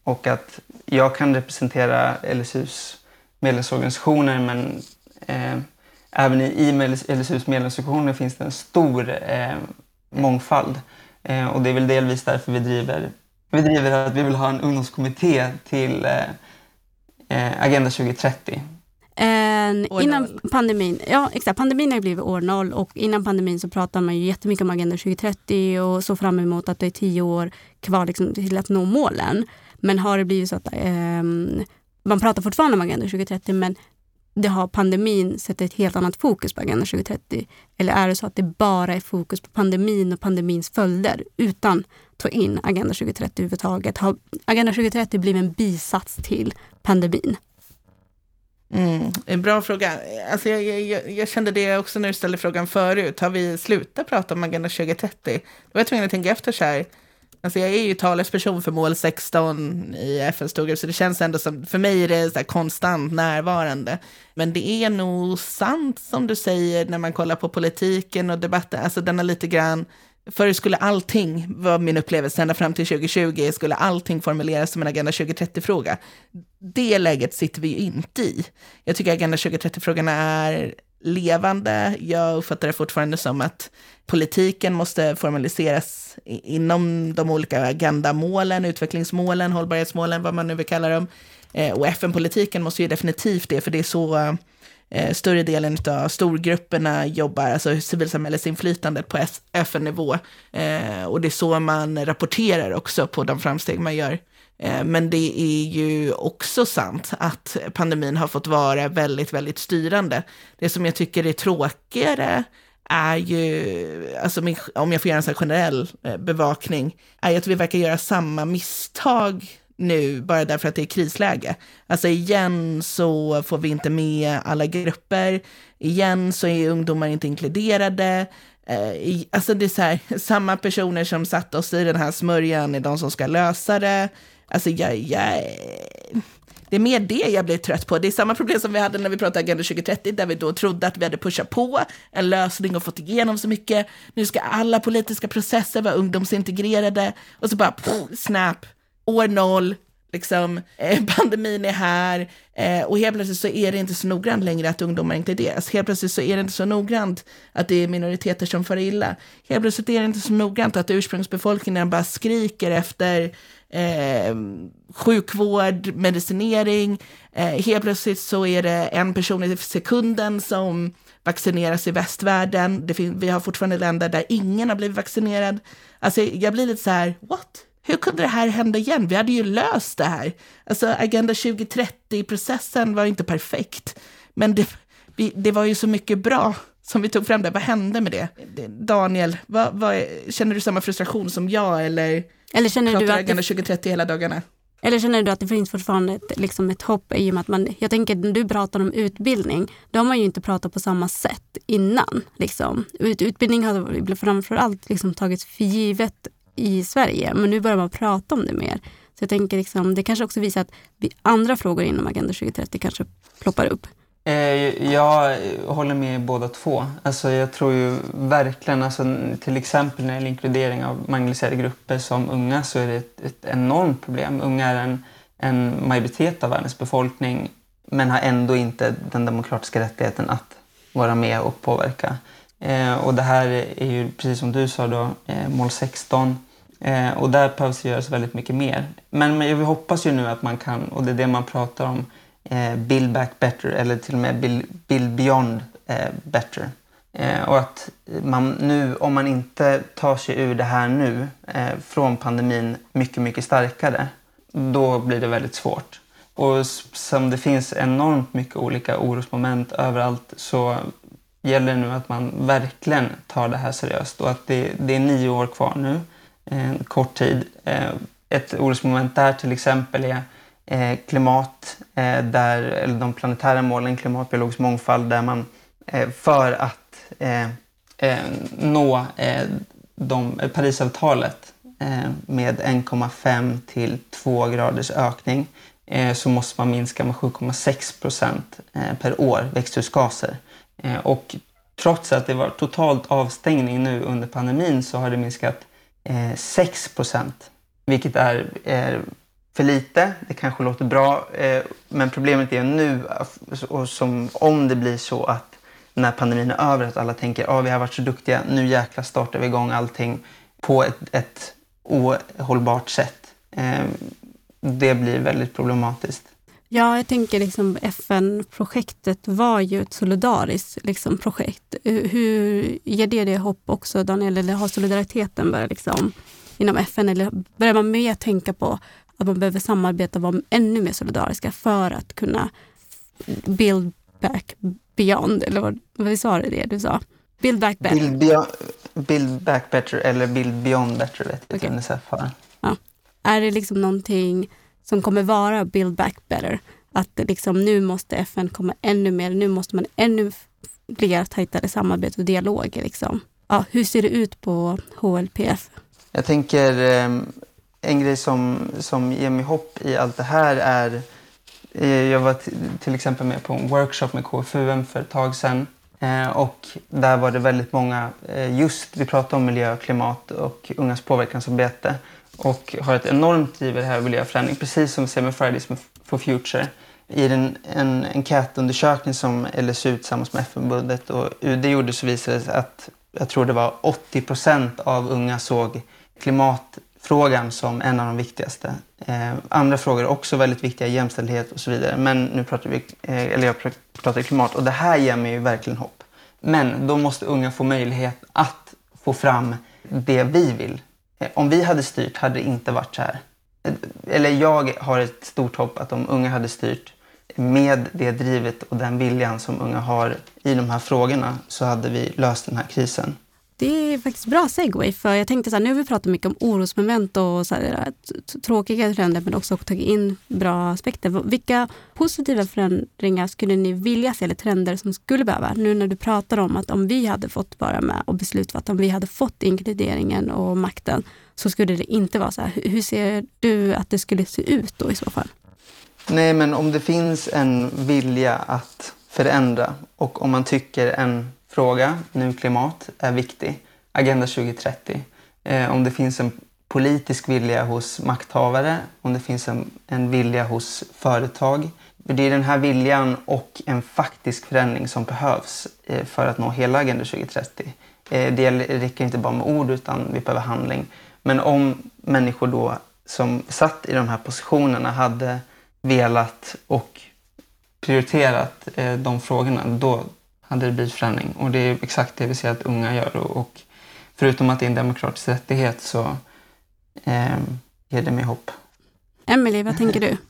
och att jag kan representera LSUs medlemsorganisationer men eh, även i LSUs medlemsorganisationer finns det en stor eh, mångfald. Eh, och det är väl delvis därför vi driver, vi driver att vi vill ha en ungdomskommitté till eh, eh Agenda 2030 innan pandemin, ja exakt, pandemin har blivit år noll och innan pandemin så pratade man ju jättemycket om Agenda 2030 och så fram emot att det är tio år kvar liksom till att nå målen. Men har det blivit så att eh, man pratar fortfarande om Agenda 2030 men det har pandemin sett ett helt annat fokus på Agenda 2030? Eller är det så att det bara är fokus på pandemin och pandemins följder utan att ta in Agenda 2030 överhuvudtaget? Har Agenda 2030 blivit en bisats till pandemin? Mm, en bra fråga. Alltså jag, jag, jag, kände det också när du ställde frågan förut. Har vi slutat prata om Agenda 2030? Då var jag tvungen att tänka efter så här. Alltså jag är ju talesperson för mål 16 i FNs storgrupp, så det känns ändå som, för mig är det så konstant närvarande. Men det är nog sant som du säger när man kollar på politiken och debatten, alltså den har lite grann, Förr skulle allting, var min upplevelse, ända fram till 2020, skulle allting formuleras som en Agenda 2030-fråga. Det läget sitter vi ju inte i. Jag tycker Agenda 2030-frågorna är levande. Jag uppfattar det fortfarande som att politiken måste formaliseras inom de olika agendamålen, utvecklingsmålen, hållbarhetsmålen, vad man nu vill kalla dem. Eh, och FN-politiken måste ju definitivt det, för det är så eh, större delen av storgrupperna jobbar, alltså civilsamhällesinflytandet på FN-nivå. Eh, och det är så man rapporterar också på de framsteg man gör. Eh, men det är ju också sant att pandemin har fått vara väldigt, väldigt styrande. Det som jag tycker är tråkigare är ju, alltså min, om jag får göra en sån generell eh, bevakning, är ju att vi verkar göra samma misstag nu bara därför att det är krisläge. Alltså igen så får vi inte med alla grupper, igen så är ungdomar inte inkluderade. Eh, alltså det är så här, samma personer som satt oss i den här smörjan är de som ska lösa det. Alltså jag, jag det är mer det jag blir trött på. Det är samma problem som vi hade när vi pratade Agenda 2030, där vi då trodde att vi hade pushat på en lösning och fått igenom så mycket. Nu ska alla politiska processer vara ungdomsintegrerade och så bara pff, snap, år noll, liksom, eh, pandemin är här eh, och helt plötsligt så är det inte så noggrant längre att ungdomar inkluderas. Helt plötsligt så är det inte så noggrant att det är minoriteter som far illa. Helt plötsligt är det inte så noggrant att ursprungsbefolkningen bara skriker efter eh, sjukvård, medicinering. Eh, helt plötsligt så är det en person i sekunden som vaccineras i västvärlden. Det vi har fortfarande länder där ingen har blivit vaccinerad. Alltså jag blir lite så här, what? Hur kunde det här hända igen? Vi hade ju löst det här. Alltså Agenda 2030-processen var inte perfekt, men det, vi, det var ju så mycket bra som vi tog fram där. Vad hände med det? Daniel, vad, vad, känner du samma frustration som jag eller, eller känner pratar du att Agenda 2030 hela dagarna? Eller känner du att det finns fortfarande ett, liksom ett hopp i och med att man, jag tänker när du pratar om utbildning, då har man ju inte pratat på samma sätt innan. Liksom. Ut, utbildning har framförallt liksom tagits för givet i Sverige, men nu börjar man prata om det mer. Så jag tänker liksom, det kanske också visar att andra frågor inom Agenda 2030 kanske ploppar upp. Eh, jag håller med båda två. Alltså jag tror ju verkligen, alltså till exempel när det gäller inkludering av marginaliserade grupper som unga så är det ett, ett enormt problem. Unga är en, en majoritet av världens befolkning men har ändå inte den demokratiska rättigheten att vara med och påverka. Eh, och det här är ju, precis som du sa då, eh, mål 16. Eh, och där behövs det göras väldigt mycket mer. Men, men vi hoppas ju nu att man kan, och det är det man pratar om, eh, Build Back Better eller till och med Build, build Beyond eh, Better. Eh, och att man nu, om man inte tar sig ur det här nu eh, från pandemin mycket, mycket starkare, då blir det väldigt svårt. Och som det finns enormt mycket olika orosmoment överallt så gäller det nu att man verkligen tar det här seriöst och att det, det är nio år kvar nu en kort tid. Eh, ett orosmoment där till exempel är eh, klimat, där, eller de planetära målen, klimat, biologisk mångfald, där man för att nå de, Parisavtalet med 1,5 till 2 graders ökning så måste man minska med 7,6 procent per år växthusgaser. Och trots att det var totalt avstängning nu under pandemin så har det minskat Eh, 6 procent, vilket är, är för lite. Det kanske låter bra, eh, men problemet är nu, och som om det blir så att när pandemin är över, att alla tänker att ah, vi har varit så duktiga, nu jäkla startar vi igång allting på ett, ett ohållbart sätt. Eh, det blir väldigt problematiskt. Ja, jag tänker liksom FN-projektet var ju ett solidariskt liksom, projekt. Hur ger det dig hopp också, Daniel? Eller har solidariteten börjat liksom, inom FN? Eller börjar man mer tänka på att man behöver samarbeta och vara ännu mer solidariska för att kunna build back beyond, eller vad, vad sa du det du sa? Build back better. Build, beyond, build back better eller build beyond better vet jag okay. Unicef har. Ja. Är det liksom någonting som kommer vara build back better? Att liksom, nu måste FN komma ännu mer, nu måste man ännu fler tajtare samarbete och dialoger. Liksom. Ja, hur ser det ut på HLPF? Jag tänker ehm, en grej som, som ger mig hopp i allt det här är... Eh, jag var till exempel med på en workshop med KFUM för ett tag sedan. Eh, och där var det väldigt många, eh, just vi pratade om miljö och klimat och ungas påverkansarbete. Och har ett enormt driv i det här miljöförändring, precis som vi ser med Fridays for Future. I den, en enkätundersökning som LSU tillsammans med FN-bundet och UD gjorde så visade det sig att jag tror det var 80 procent av unga såg klimatfrågan som en av de viktigaste. Eh, andra frågor är också väldigt viktiga, jämställdhet och så vidare. Men nu pratar vi, eh, eller jag pratar klimat och det här ger mig ju verkligen hopp. Men då måste unga få möjlighet att få fram det vi vill. Eh, om vi hade styrt hade det inte varit så här. Eh, eller jag har ett stort hopp att om unga hade styrt med det drivet och den viljan som unga har i de här frågorna så hade vi löst den här krisen. Det är faktiskt bra segway, för jag tänkte så här, nu har vi pratat mycket om orosmoment och så här, tråkiga trender, men också tagit in bra aspekter. Vilka positiva förändringar skulle ni vilja se, eller trender som skulle behöva? Nu när du pratar om att om vi hade fått vara med och beslutat, om vi hade fått inkluderingen och makten, så skulle det inte vara så här. Hur ser du att det skulle se ut då i så fall? Nej, men om det finns en vilja att förändra och om man tycker en fråga, nu klimat, är viktig. Agenda 2030. Eh, om det finns en politisk vilja hos makthavare, om det finns en, en vilja hos företag. Det är den här viljan och en faktisk förändring som behövs eh, för att nå hela Agenda 2030. Eh, det räcker inte bara med ord utan vi behöver handling. Men om människor då som satt i de här positionerna hade velat och prioriterat eh, de frågorna, då, hade det blivit förändring. Och det är exakt det vi ser att unga gör. Och förutom att det är en demokratisk rättighet så eh, ger det mig hopp. Emelie, vad tänker du?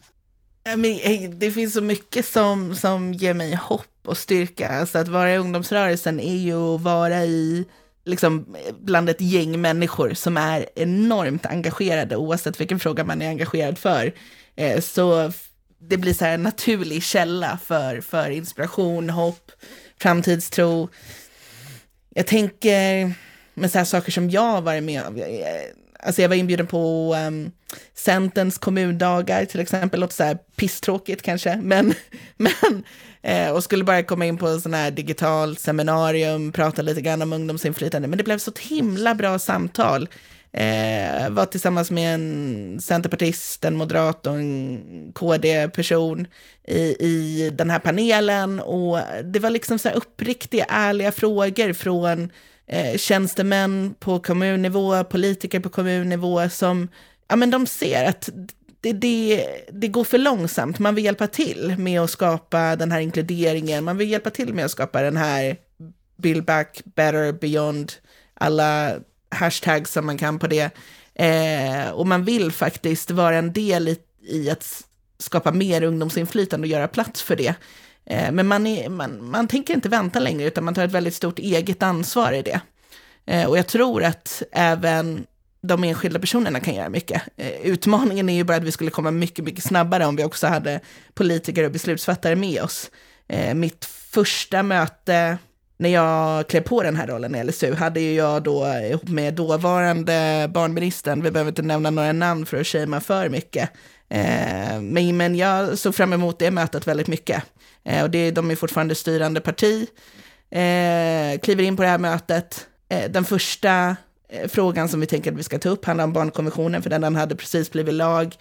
Det finns så mycket som, som ger mig hopp och styrka. Alltså att vara i ungdomsrörelsen är ju att vara i, liksom, bland ett gäng människor som är enormt engagerade, oavsett vilken fråga man är engagerad för. Eh, så det blir så här en naturlig källa för, för inspiration, hopp, framtidstro. Jag tänker med så här saker som jag har varit med om. Alltså jag var inbjuden på um, Centerns kommundagar till exempel, låter så här pisstråkigt kanske, men, men eh, och skulle bara komma in på en sån här digital seminarium, prata lite grann om ungdomsinflytande, men det blev så himla bra samtal. Eh, var tillsammans med en centerpartist, en moderat och en KD-person i, i den här panelen. Och det var liksom så här uppriktiga, ärliga frågor från eh, tjänstemän på kommunnivå, politiker på kommunnivå som, ja men de ser att det, det, det går för långsamt. Man vill hjälpa till med att skapa den här inkluderingen. Man vill hjälpa till med att skapa den här Build Back Better Beyond alla hashtags som man kan på det. Eh, och man vill faktiskt vara en del i, i att skapa mer ungdomsinflytande och göra plats för det. Eh, men man, är, man, man tänker inte vänta längre, utan man tar ett väldigt stort eget ansvar i det. Eh, och jag tror att även de enskilda personerna kan göra mycket. Eh, utmaningen är ju bara att vi skulle komma mycket, mycket snabbare om vi också hade politiker och beslutsfattare med oss. Eh, mitt första möte när jag klev på den här rollen i LSU hade ju jag då ihop med dåvarande barnministern, vi behöver inte nämna några namn för att shamea för mycket, eh, men, men jag såg fram emot det mötet väldigt mycket. Eh, och det, de är fortfarande styrande parti, eh, kliver in på det här mötet. Eh, den första eh, frågan som vi tänker att vi ska ta upp handlar om barnkonventionen, för den hade precis blivit lag.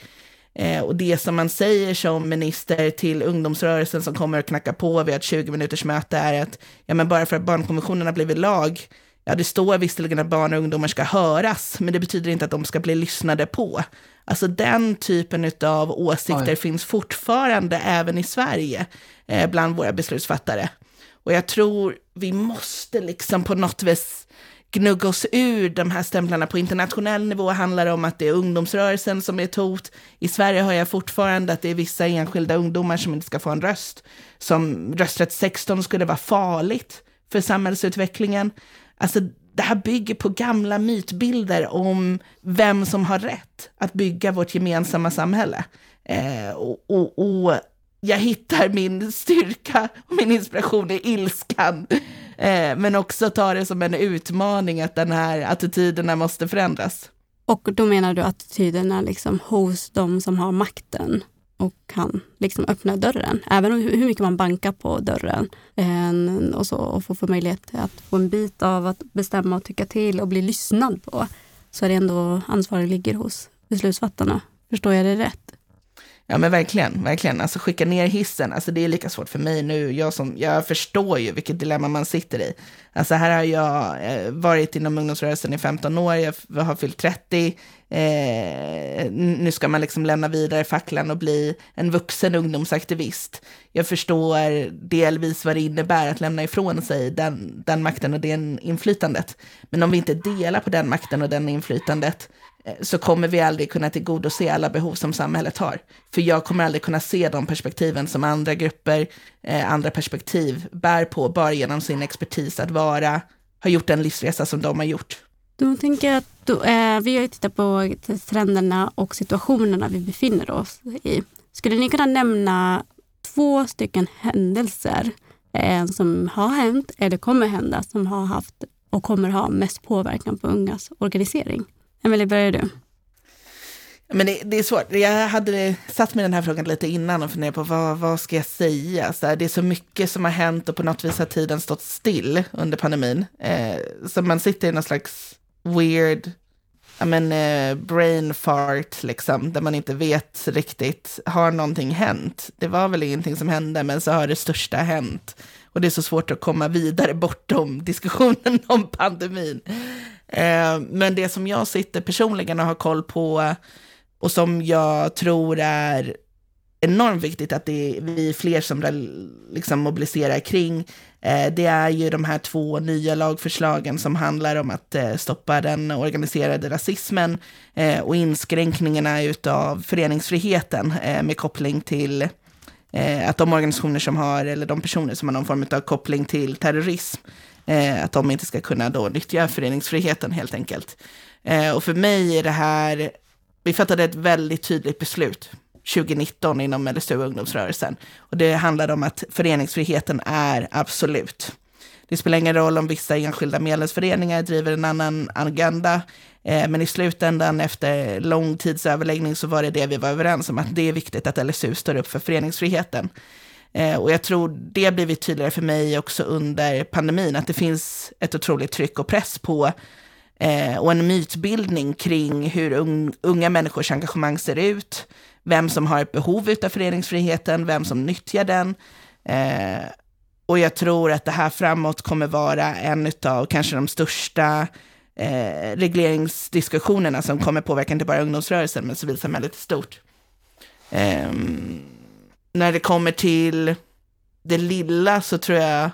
Eh, och det som man säger som minister till ungdomsrörelsen som kommer att knacka på vid ett 20 minuters möte är att ja, men bara för att barnkonventionen har blivit lag, ja det står visserligen att barn och ungdomar ska höras, men det betyder inte att de ska bli lyssnade på. Alltså den typen av åsikter Oj. finns fortfarande även i Sverige eh, bland våra beslutsfattare. Och jag tror vi måste liksom på något vis gnugga oss ur de här stämplarna på internationell nivå handlar det om att det är ungdomsrörelsen som är ett hot. I Sverige hör jag fortfarande att det är vissa enskilda ungdomar som inte ska få en röst. Som rösträtt 16 skulle vara farligt för samhällsutvecklingen. Alltså det här bygger på gamla mytbilder om vem som har rätt att bygga vårt gemensamma samhälle. Eh, och, och, och jag hittar min styrka och min inspiration i ilskan. Eh, men också ta det som en utmaning att den här attityderna måste förändras. Och då menar du attityderna liksom hos de som har makten och kan liksom öppna dörren. Även hur mycket man bankar på dörren en, och, så, och får, får möjlighet att få en bit av att bestämma och tycka till och bli lyssnad på, så är det ändå ansvaret ligger hos beslutsfattarna. Förstår jag det rätt? Ja men verkligen, verkligen. Alltså skicka ner hissen, alltså det är lika svårt för mig nu. Jag, som, jag förstår ju vilket dilemma man sitter i. Alltså här har jag eh, varit inom ungdomsrörelsen i 15 år, jag har fyllt 30. Eh, nu ska man liksom lämna vidare facklan och bli en vuxen ungdomsaktivist. Jag förstår delvis vad det innebär att lämna ifrån sig den, den makten och det inflytandet. Men om vi inte delar på den makten och den inflytandet, Eh, så kommer vi aldrig kunna tillgodose alla behov som samhället har. För jag kommer aldrig kunna se de perspektiven som andra grupper, eh, andra perspektiv bär på, bara genom sin expertis att vara, ha gjort den livsresa som de har gjort. Då tänker jag att då, eh, vi har ju tittat på trenderna och situationerna vi befinner oss i. Skulle ni kunna nämna två stycken händelser eh, som har hänt eller kommer hända som har haft och kommer ha mest påverkan på ungas organisering? Emelie, börjar du? Men det, det, är svårt. Jag hade satt mig den här frågan lite innan och funderat på vad, vad ska jag säga? Så här, det är så mycket som har hänt och på något vis har tiden stått still under pandemin. Eh, så man sitter i någon slags weird men, eh, brain fart, liksom, där man inte vet riktigt, har någonting hänt? Det var väl ingenting som hände, men så har det största hänt. Och det är så svårt att komma vidare bortom diskussionen om pandemin. Eh, men det som jag sitter personligen och har koll på och som jag tror är enormt viktigt att det är vi fler som liksom mobiliserar kring, eh, det är ju de här två nya lagförslagen som handlar om att eh, stoppa den organiserade rasismen och inskränkningarna utav föreningsfriheten med koppling till att de organisationer som har, eller de personer som har någon form av koppling till terrorism, Eh, att de inte ska kunna då nyttja föreningsfriheten helt enkelt. Eh, och för mig är det här, vi fattade ett väldigt tydligt beslut 2019 inom LSU ungdomsrörelsen. Och det handlade om att föreningsfriheten är absolut. Det spelar ingen roll om vissa enskilda medlemsföreningar driver en annan agenda, eh, men i slutändan efter lång tids överläggning så var det det vi var överens om, att det är viktigt att LSU står upp för föreningsfriheten. Eh, och jag tror det har blivit tydligare för mig också under pandemin, att det finns ett otroligt tryck och press på eh, och en mytbildning kring hur unga människors engagemang ser ut, vem som har ett behov av föreningsfriheten, vem som nyttjar den. Eh, och jag tror att det här framåt kommer vara en av kanske de största eh, regleringsdiskussionerna som kommer påverka inte bara ungdomsrörelsen, men civilsamhället i stort. Ehm, när det kommer till det lilla så tror jag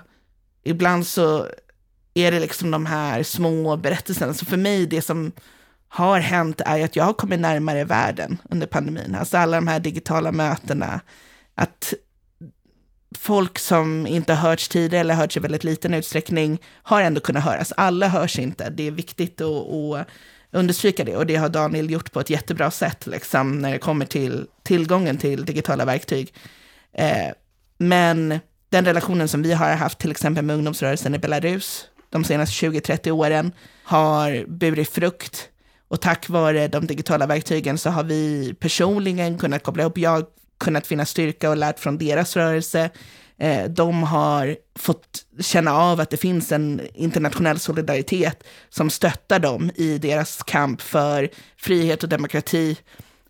ibland så är det liksom de här små berättelserna. Så för mig, det som har hänt är att jag har kommit närmare världen under pandemin. Alltså alla de här digitala mötena. Att folk som inte har hörts tidigare eller hörts i väldigt liten utsträckning har ändå kunnat höras. Alla hörs inte. Det är viktigt att, att understryka det och det har Daniel gjort på ett jättebra sätt liksom, när det kommer till tillgången till digitala verktyg. Eh, men den relationen som vi har haft till exempel med ungdomsrörelsen i Belarus de senaste 20-30 åren har burit frukt. Och tack vare de digitala verktygen så har vi personligen kunnat koppla ihop, jag kunnat finna styrka och lärt från deras rörelse. Eh, de har fått känna av att det finns en internationell solidaritet som stöttar dem i deras kamp för frihet och demokrati.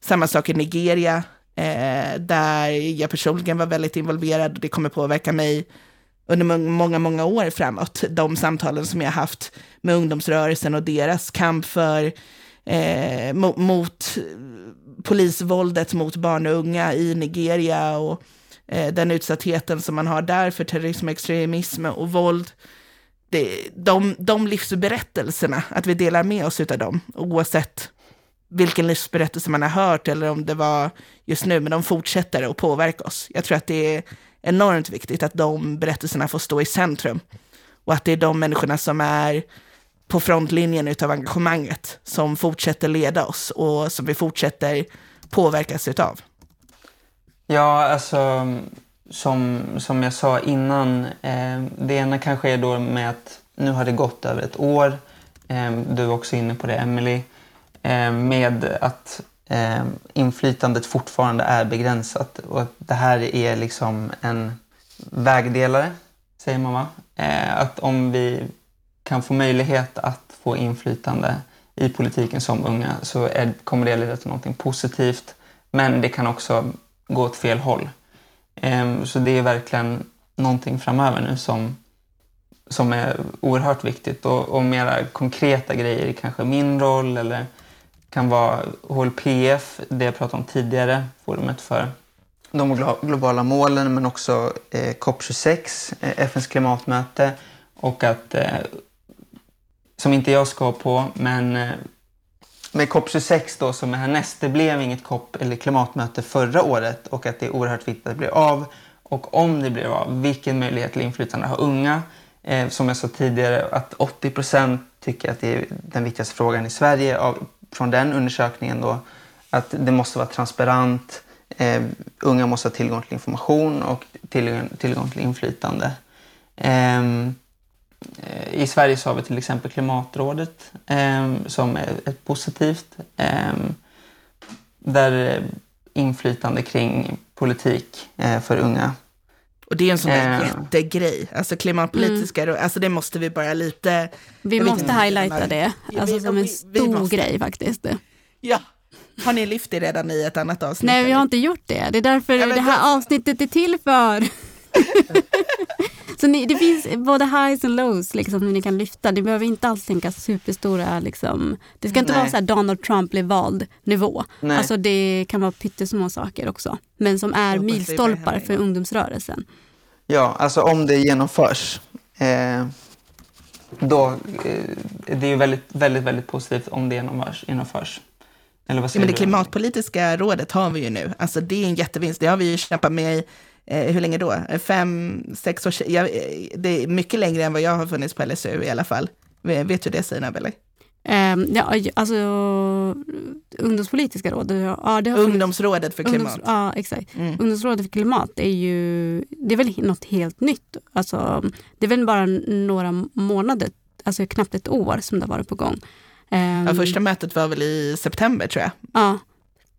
Samma sak i Nigeria, eh, där jag personligen var väldigt involverad och det kommer påverka mig under många, många år framåt. De samtalen som jag haft med ungdomsrörelsen och deras kamp för eh, mot, mot polisvåldet mot barn och unga i Nigeria och eh, Eh, den utsattheten som man har där för terrorism, extremism och våld. Det, de, de livsberättelserna, att vi delar med oss av dem, oavsett vilken livsberättelse man har hört eller om det var just nu, men de fortsätter att påverka oss. Jag tror att det är enormt viktigt att de berättelserna får stå i centrum och att det är de människorna som är på frontlinjen av engagemanget som fortsätter leda oss och som vi fortsätter påverkas utav. Ja, alltså som, som jag sa innan, eh, det ena kanske är då med att nu har det gått över ett år. Eh, du var också inne på det, Emily eh, med att eh, inflytandet fortfarande är begränsat. Och att det här är liksom en vägdelare, säger man va? Eh, att om vi kan få möjlighet att få inflytande i politiken som unga så är, kommer det leda till något positivt. Men det kan också gå åt fel håll. Ehm, så det är verkligen någonting framöver nu som, som är oerhört viktigt. Och, och mera konkreta grejer, kanske min roll eller kan vara HLPF, det jag pratade om tidigare, forumet för de globala målen, men också eh, COP26, eh, FNs klimatmöte och att, eh, som inte jag ska på, men eh, med COP26 då som är härnäst, det blev inget COP eller klimatmöte förra året och att det är oerhört viktigt att det blir av. Och om det blir av, vilken möjlighet till inflytande har unga? Eh, som jag sa tidigare, att 80 procent tycker att det är den viktigaste frågan i Sverige av, från den undersökningen då, att det måste vara transparent, eh, unga måste ha tillgång till information och tillgång, tillgång till inflytande. Eh, i Sverige så har vi till exempel Klimatrådet eh, som är ett positivt, ehm, där inflytande kring politik eh, för unga och det är en sån där uh. jättegrej. Alltså klimatpolitiska, mm. alltså det måste vi bara lite... Vi måste highlighta det, alltså som en stor grej faktiskt. Ja. Har ni lyft det redan i ett annat avsnitt? Nej, vi har inte gjort det. Det är därför ja, det här avsnittet är till för. så ni, det finns både highs och lows liksom, som ni kan lyfta. Ni behöver inte alls tänka superstora, liksom. det ska inte Nej. vara så här Donald Trump blev vald nivå. Nej. Alltså det kan vara pyttesmå saker också. Men som är milstolpar för ungdomsrörelsen. Ja, alltså om det genomförs. Eh, då, eh, det är väldigt, väldigt, väldigt positivt om det genomförs. genomförs. Eller vad säger ja, men det du? klimatpolitiska rådet har vi ju nu. Alltså det är en jättevinst. Det har vi ju kämpat med i eh, hur länge då? Fem, sex år? Ja, det är mycket längre än vad jag har funnits på LSU i alla fall. Vet du det Sina, eller? Um, ja, alltså ungdomspolitiska rådet. Ja, det har Ungdomsrådet för klimat. Ungdoms, ja, exakt. Mm. Ungdomsrådet för klimat är ju, det är väl något helt nytt. Alltså, det är väl bara några månader, alltså knappt ett år som det har varit på gång. Um, ja, första mötet var väl i september tror jag. Ja.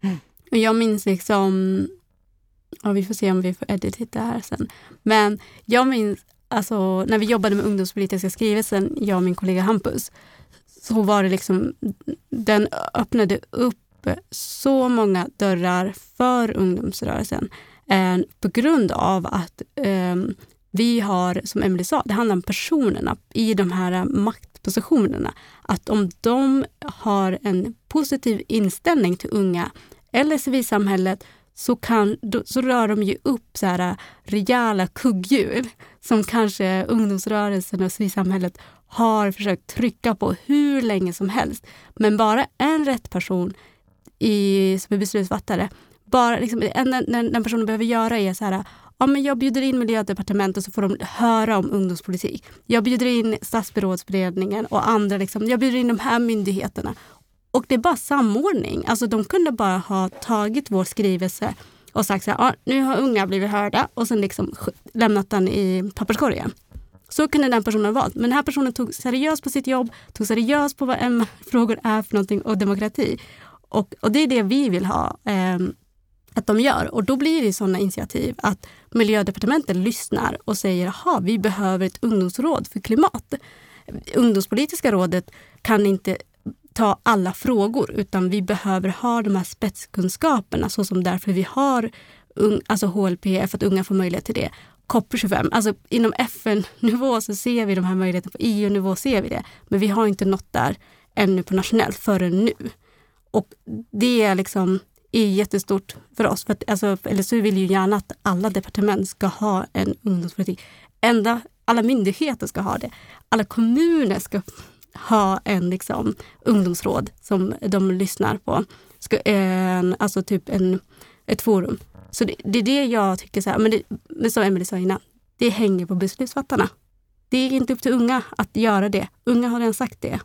Mm. Och jag minns liksom, ja, vi får se om vi får edit det här sen. Men jag minns, alltså när vi jobbade med ungdomspolitiska skrivelsen, jag och min kollega Hampus, så var det liksom, den öppnade upp så många dörrar för ungdomsrörelsen eh, på grund av att eh, vi har, som Emelie sa, det handlar om personerna i de här eh, maktpositionerna. Att om de har en positiv inställning till unga eller civilsamhället så, kan, så rör de ju upp så här äh, rejäla kugghjul som kanske ungdomsrörelsen och civilsamhället har försökt trycka på hur länge som helst. Men bara en rätt person i, som är beslutsfattare, bara liksom, en, den, den personen behöver göra är så här, äh, ja, men jag bjuder in miljödepartementet så får de höra om ungdomspolitik. Jag bjuder in statsrådsberedningen och andra, liksom, jag bjuder in de här myndigheterna. Och det är bara samordning. Alltså de kunde bara ha tagit vår skrivelse och sagt så här, ah, nu har unga blivit hörda och sen liksom lämnat den i papperskorgen. Så kunde den personen ha valt. Men den här personen tog seriöst på sitt jobb, tog seriöst på vad MR-frågor är för någonting och demokrati. Och, och det är det vi vill ha eh, att de gör. Och då blir det sådana initiativ att miljödepartementet lyssnar och säger, jaha, vi behöver ett ungdomsråd för klimat. Ungdomspolitiska rådet kan inte ta alla frågor utan vi behöver ha de här spetskunskaperna så som därför vi har alltså HLPF, att unga får möjlighet till det. COP25, alltså inom FN-nivå så ser vi de här möjligheterna, på EU-nivå ser vi det. Men vi har inte nått där ännu på nationellt förrän nu. Och det är liksom är jättestort för oss. För att, alltså, LSU vill ju gärna att alla departement ska ha en ungdomspolitik. Ända, alla myndigheter ska ha det. Alla kommuner ska ha en liksom, ungdomsråd som de lyssnar på. Ska, en, alltså typ en, ett forum. Så det, det är det jag tycker, så här, men, det, men som Emelie sa innan, det hänger på beslutsfattarna. Det är inte upp till unga att göra det. Unga har redan sagt det.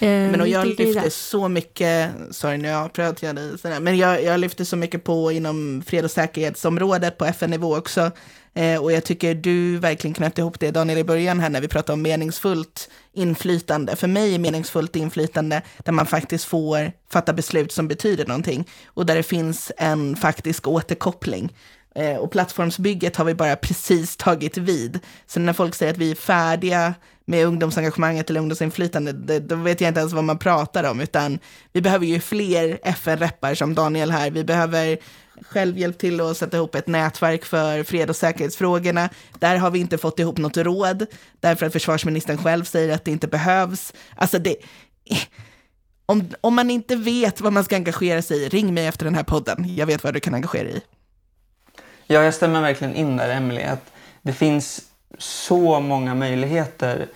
Eh, men och jag lyfter så mycket, sorry nu avbröt jag dig, men jag, jag lyfter så mycket på inom fred och säkerhetsområdet på FN-nivå också. Eh, och jag tycker du verkligen knöt ihop det Daniel i början här när vi pratade om meningsfullt inflytande. För mig är meningsfullt inflytande där man faktiskt får fatta beslut som betyder någonting och där det finns en faktisk återkoppling. Eh, och plattformsbygget har vi bara precis tagit vid. Så när folk säger att vi är färdiga med ungdomsengagemanget eller ungdomsinflytande, det, då vet jag inte ens vad man pratar om, utan vi behöver ju fler FN-reppar som Daniel här. Vi behöver själv hjälpt till att sätta ihop ett nätverk för fred och säkerhetsfrågorna. Där har vi inte fått ihop något råd, därför att försvarsministern själv säger att det inte behövs. Alltså det... Om, om man inte vet vad man ska engagera sig i, ring mig efter den här podden. Jag vet vad du kan engagera dig i. Ja, jag stämmer verkligen in där, Emelie. Att det finns så många möjligheter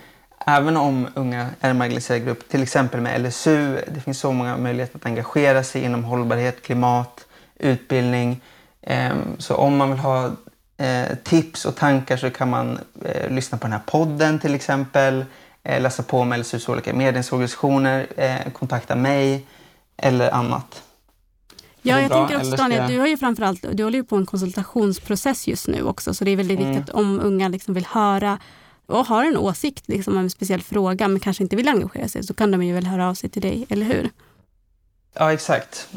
Även om unga är en marginaliserad grupp, till exempel med LSU, det finns så många möjligheter att engagera sig inom hållbarhet, klimat, utbildning. Ehm, så om man vill ha eh, tips och tankar så kan man eh, lyssna på den här podden till exempel, eh, läsa på om LSUs olika medlemsorganisationer, kontakta mig eller annat. Ja, jag tänker också Daniel, du har ju framförallt, du håller ju på en konsultationsprocess just nu också, så det är väldigt mm. viktigt om unga liksom vill höra och har en åsikt liksom, om en speciell fråga men kanske inte vill engagera sig så kan de ju väl höra av sig till dig, eller hur? Ja, exakt.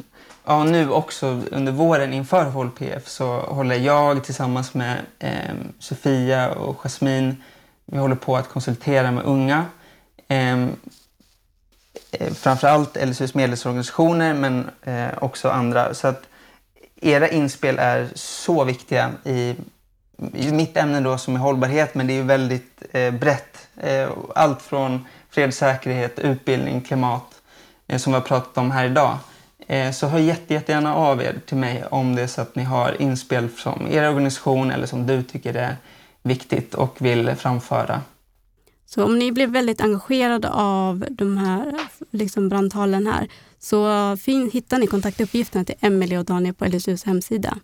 Ja, nu också under våren inför HLPF så håller jag tillsammans med eh, Sofia och Jasmin, vi håller på att konsultera med unga. Ehm, eh, Eh, framförallt LSUs medlemsorganisationer men eh, också andra. Så att era inspel är så viktiga i, i mitt ämne då som är hållbarhet men det är ju väldigt eh, brett. Eh, allt från fred, säkerhet, utbildning, klimat eh, som vi har pratat om här idag. Eh, så hör jätte, jättegärna av er till mig om det är så att ni har inspel från er organisation eller som du tycker är viktigt och vill framföra. Så om ni blir väldigt engagerade av de här liksom brandtalen här så fin, hittar ni kontaktuppgifterna till Emelie och Daniel på LSUs hemsida.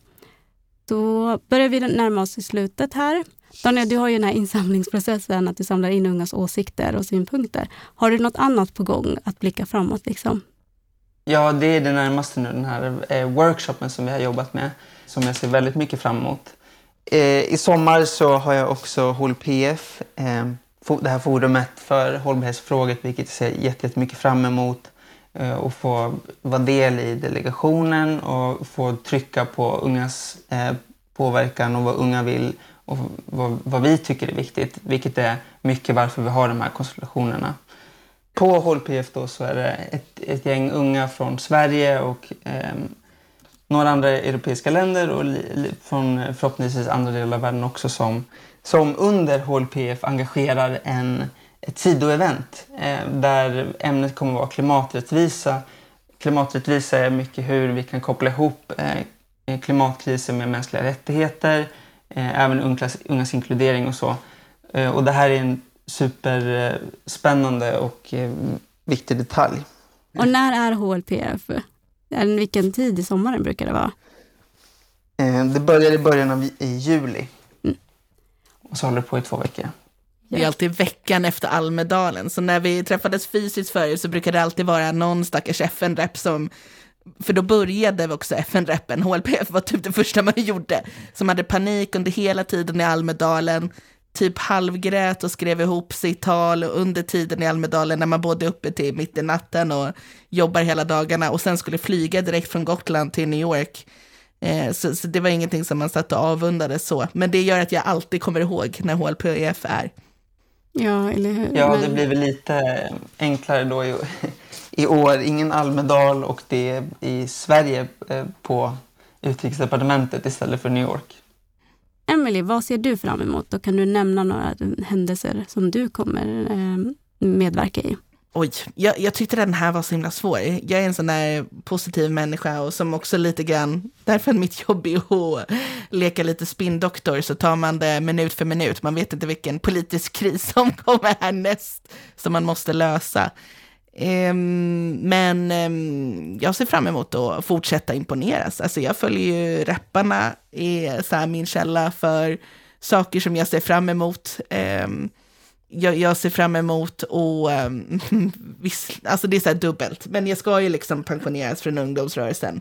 Då börjar vi närma oss slutet här. Daniel, du har ju den här insamlingsprocessen, att du samlar in ungas åsikter och synpunkter. Har du något annat på gång att blicka framåt? Liksom? Ja, det är det närmaste nu, den här eh, workshopen som vi har jobbat med, som jag ser väldigt mycket fram emot. Eh, I sommar så har jag också HLPF, eh, det här forumet för hållbarhetsfrågor, vilket jag ser jättemycket fram emot. Eh, och få vara del i delegationen och få trycka på ungas eh, påverkan och vad unga vill och vad, vad vi tycker är viktigt, vilket är mycket varför vi har de här konstellationerna. På HLPF då så är det ett, ett gäng unga från Sverige och eh, några andra europeiska länder och li, li, från eh, förhoppningsvis andra delar av världen också som, som under HLPF engagerar en, ett sidoevent eh, där ämnet kommer att vara klimaträttvisa. Klimaträttvisa är mycket hur vi kan koppla ihop eh, klimatkrisen med mänskliga rättigheter, eh, även ungas, ungas inkludering och så. Eh, och det här är en superspännande och eh, viktig detalj. Och när är HLPF? Vilken tid i sommaren brukar det vara? Eh, det börjar i början av i juli. Och så håller det på i två veckor. Det är alltid veckan efter Almedalen, så när vi träffades fysiskt förut så brukade det alltid vara någon stackars FN-rep som för då började också FN-reppen, HLPF var typ det första man gjorde, som hade panik under hela tiden i Almedalen, typ halvgrät och skrev ihop sitt tal under tiden i Almedalen när man både uppe till mitt i natten och jobbar hela dagarna. Och sen skulle flyga direkt från Gotland till New York. Eh, så, så, det var ingenting som man satt och avundades så, men det gör att jag alltid kommer ihåg när HLPF är. Ja, eller hur? Ja, det blir väl lite enklare då i, i år. Ingen Almedal och det är i Sverige eh, på utrikesdepartementet istället för New York. Emelie, vad ser du fram emot? Då kan du nämna några händelser som du kommer eh, medverka i. Oj, jag, jag tyckte den här var så himla svår. Jag är en sån där positiv människa och som också lite grann, därför är mitt jobb är att leka lite spindoktor så tar man det minut för minut. Man vet inte vilken politisk kris som kommer härnäst som man måste lösa. Um, men um, jag ser fram emot att fortsätta imponeras. Alltså jag följer ju rapparna, är så min källa för saker som jag ser fram emot. Um, jag, jag, ser fram emot och um, alltså det är så här dubbelt, men jag ska ju liksom pensioneras från ungdomsrörelsen.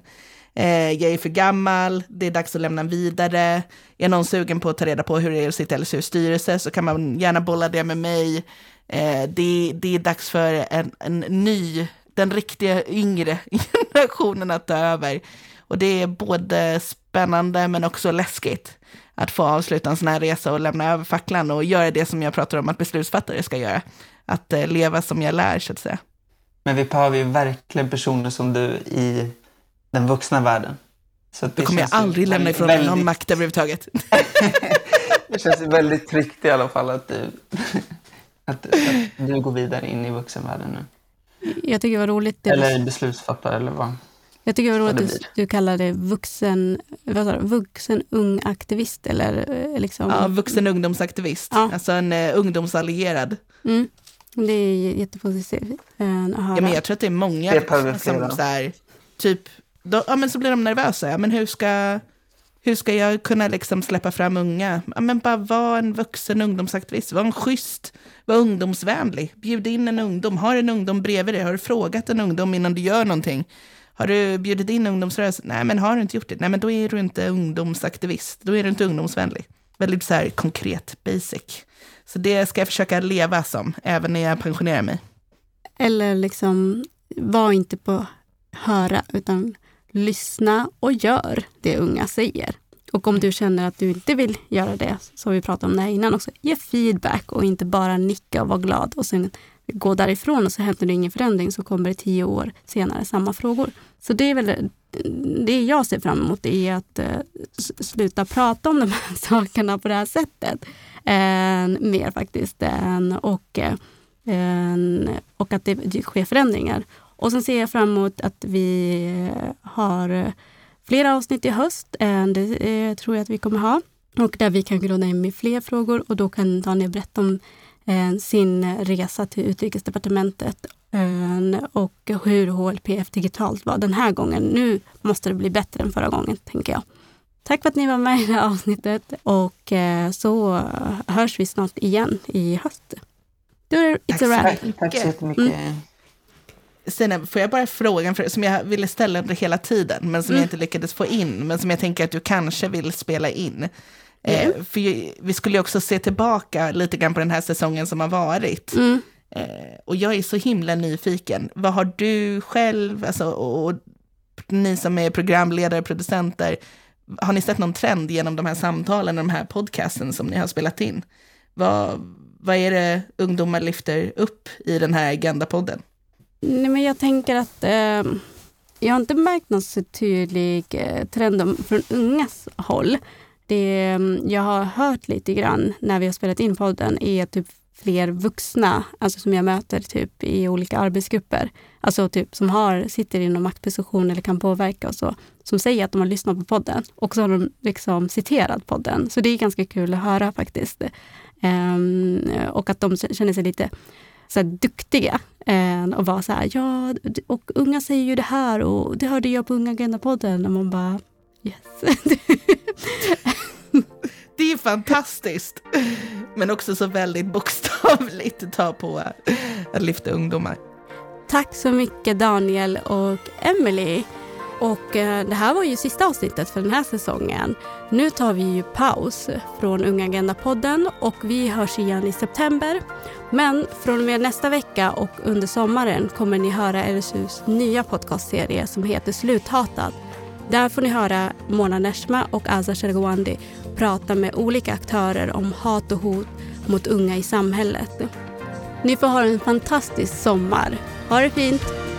Eh, jag är för gammal, det är dags att lämna vidare. Är någon sugen på att ta reda på hur det är att sitta i LSUs styrelse så kan man gärna bolla det med mig. Eh, det, det är dags för en, en ny, den riktiga yngre generationen att ta över. Och det är både spännande men också läskigt att få avsluta en sån här resa och lämna över facklan och göra det som jag pratar om att beslutsfattare ska göra. Att eh, leva som jag lär, så att säga. Men vi behöver ju verkligen personer som du i den vuxna världen. Så Då kommer jag aldrig lämna ifrån mig väldigt... någon makt överhuvudtaget. det känns väldigt tryggt i alla fall att du, att, att du går vidare in i vuxenvärlden nu. Jag tycker det var roligt. Eller beslutsfattare eller vad. Jag tycker det var roligt att du, kallar det vuxen, vad sa du, vuxen ung aktivist. Eller, eh, liksom. Ja, vuxen ungdomsaktivist. Ja. Alltså en uh, ungdomsallierad. Mm. Det är jättepositivt uh, att höra. Ja, men jag tror att det är många det som så här, typ, då, ja, men så blir de nervösa. Ja, men hur ska, hur ska jag kunna liksom släppa fram unga? Ja, men bara vara en vuxen ungdomsaktivist, var en schysst, var ungdomsvänlig. Bjud in en ungdom, har en ungdom bredvid dig, har du frågat en ungdom innan du gör någonting? Har du bjudit in ungdomsrörelsen? Nej, men har du inte gjort det? Nej, men då är du inte ungdomsaktivist. Då är du inte ungdomsvänlig. Väldigt så här konkret, basic. Så det ska jag försöka leva som, även när jag pensionerar mig. Eller liksom, var inte på höra, utan lyssna och gör det unga säger. Och om du känner att du inte vill göra det, som vi pratade om det här innan också, ge feedback och inte bara nicka och vara glad och sen gå därifrån och så händer det ingen förändring så kommer det tio år senare samma frågor. Så det är väl det jag ser fram emot är att eh, sluta prata om de här sakerna på det här sättet. Mer faktiskt. Och, eh, och att det sker förändringar. Och sen ser jag fram emot att vi har flera avsnitt i höst. det eh, tror jag att vi kommer ha. Och där vi kan groda in med fler frågor och då kan Daniel berätta om sin resa till Utrikesdepartementet eh, och hur HLPF digitalt var den här gången. Nu måste det bli bättre än förra gången, tänker jag. Tack för att ni var med i det här avsnittet och eh, så hörs vi snart igen i höst. Då Tack, tack så jättemycket. Mm. Stina, får jag bara fråga, som jag ville ställa under hela tiden, men som mm. jag inte lyckades få in, men som jag tänker att du kanske vill spela in. Eh, mm. för vi skulle ju också se tillbaka lite grann på den här säsongen som har varit. Mm. Eh, och jag är så himla nyfiken. Vad har du själv, alltså, och, och ni som är programledare, producenter, har ni sett någon trend genom de här samtalen och de här podcasten som ni har spelat in? Vad, vad är det ungdomar lyfter upp i den här Agenda-podden? Nej, men jag tänker att eh, jag har inte märkt någon så tydlig eh, trend från ungas håll det mm, jag har hört lite grann när vi har spelat in podden är typ fler vuxna, alltså som jag möter typ i olika arbetsgrupper, alltså typ som har, sitter inom maktposition eller kan påverka och så, som säger att de har lyssnat på podden och så har de liksom citerat podden. Så det är ganska kul att höra faktiskt. Um, och att de känner sig lite så här, duktiga um, och vara så här, ja, och unga säger ju det här och det hörde jag på Unga Agenda-podden och man bara Yes. det är fantastiskt. men också så väldigt bokstavligt ta på att lyfta ungdomar. Tack så mycket Daniel och Emily. Och eh, det här var ju sista avsnittet för den här säsongen. Nu tar vi ju paus från Unga Agenda-podden och vi hörs igen i september. Men från och med nästa vecka och under sommaren kommer ni höra LSUs nya podcastserie som heter Sluthatad. Där får ni höra Mona Neshma och Azar Shergwandi prata med olika aktörer om hat och hot mot unga i samhället. Ni får ha en fantastisk sommar. Ha det fint!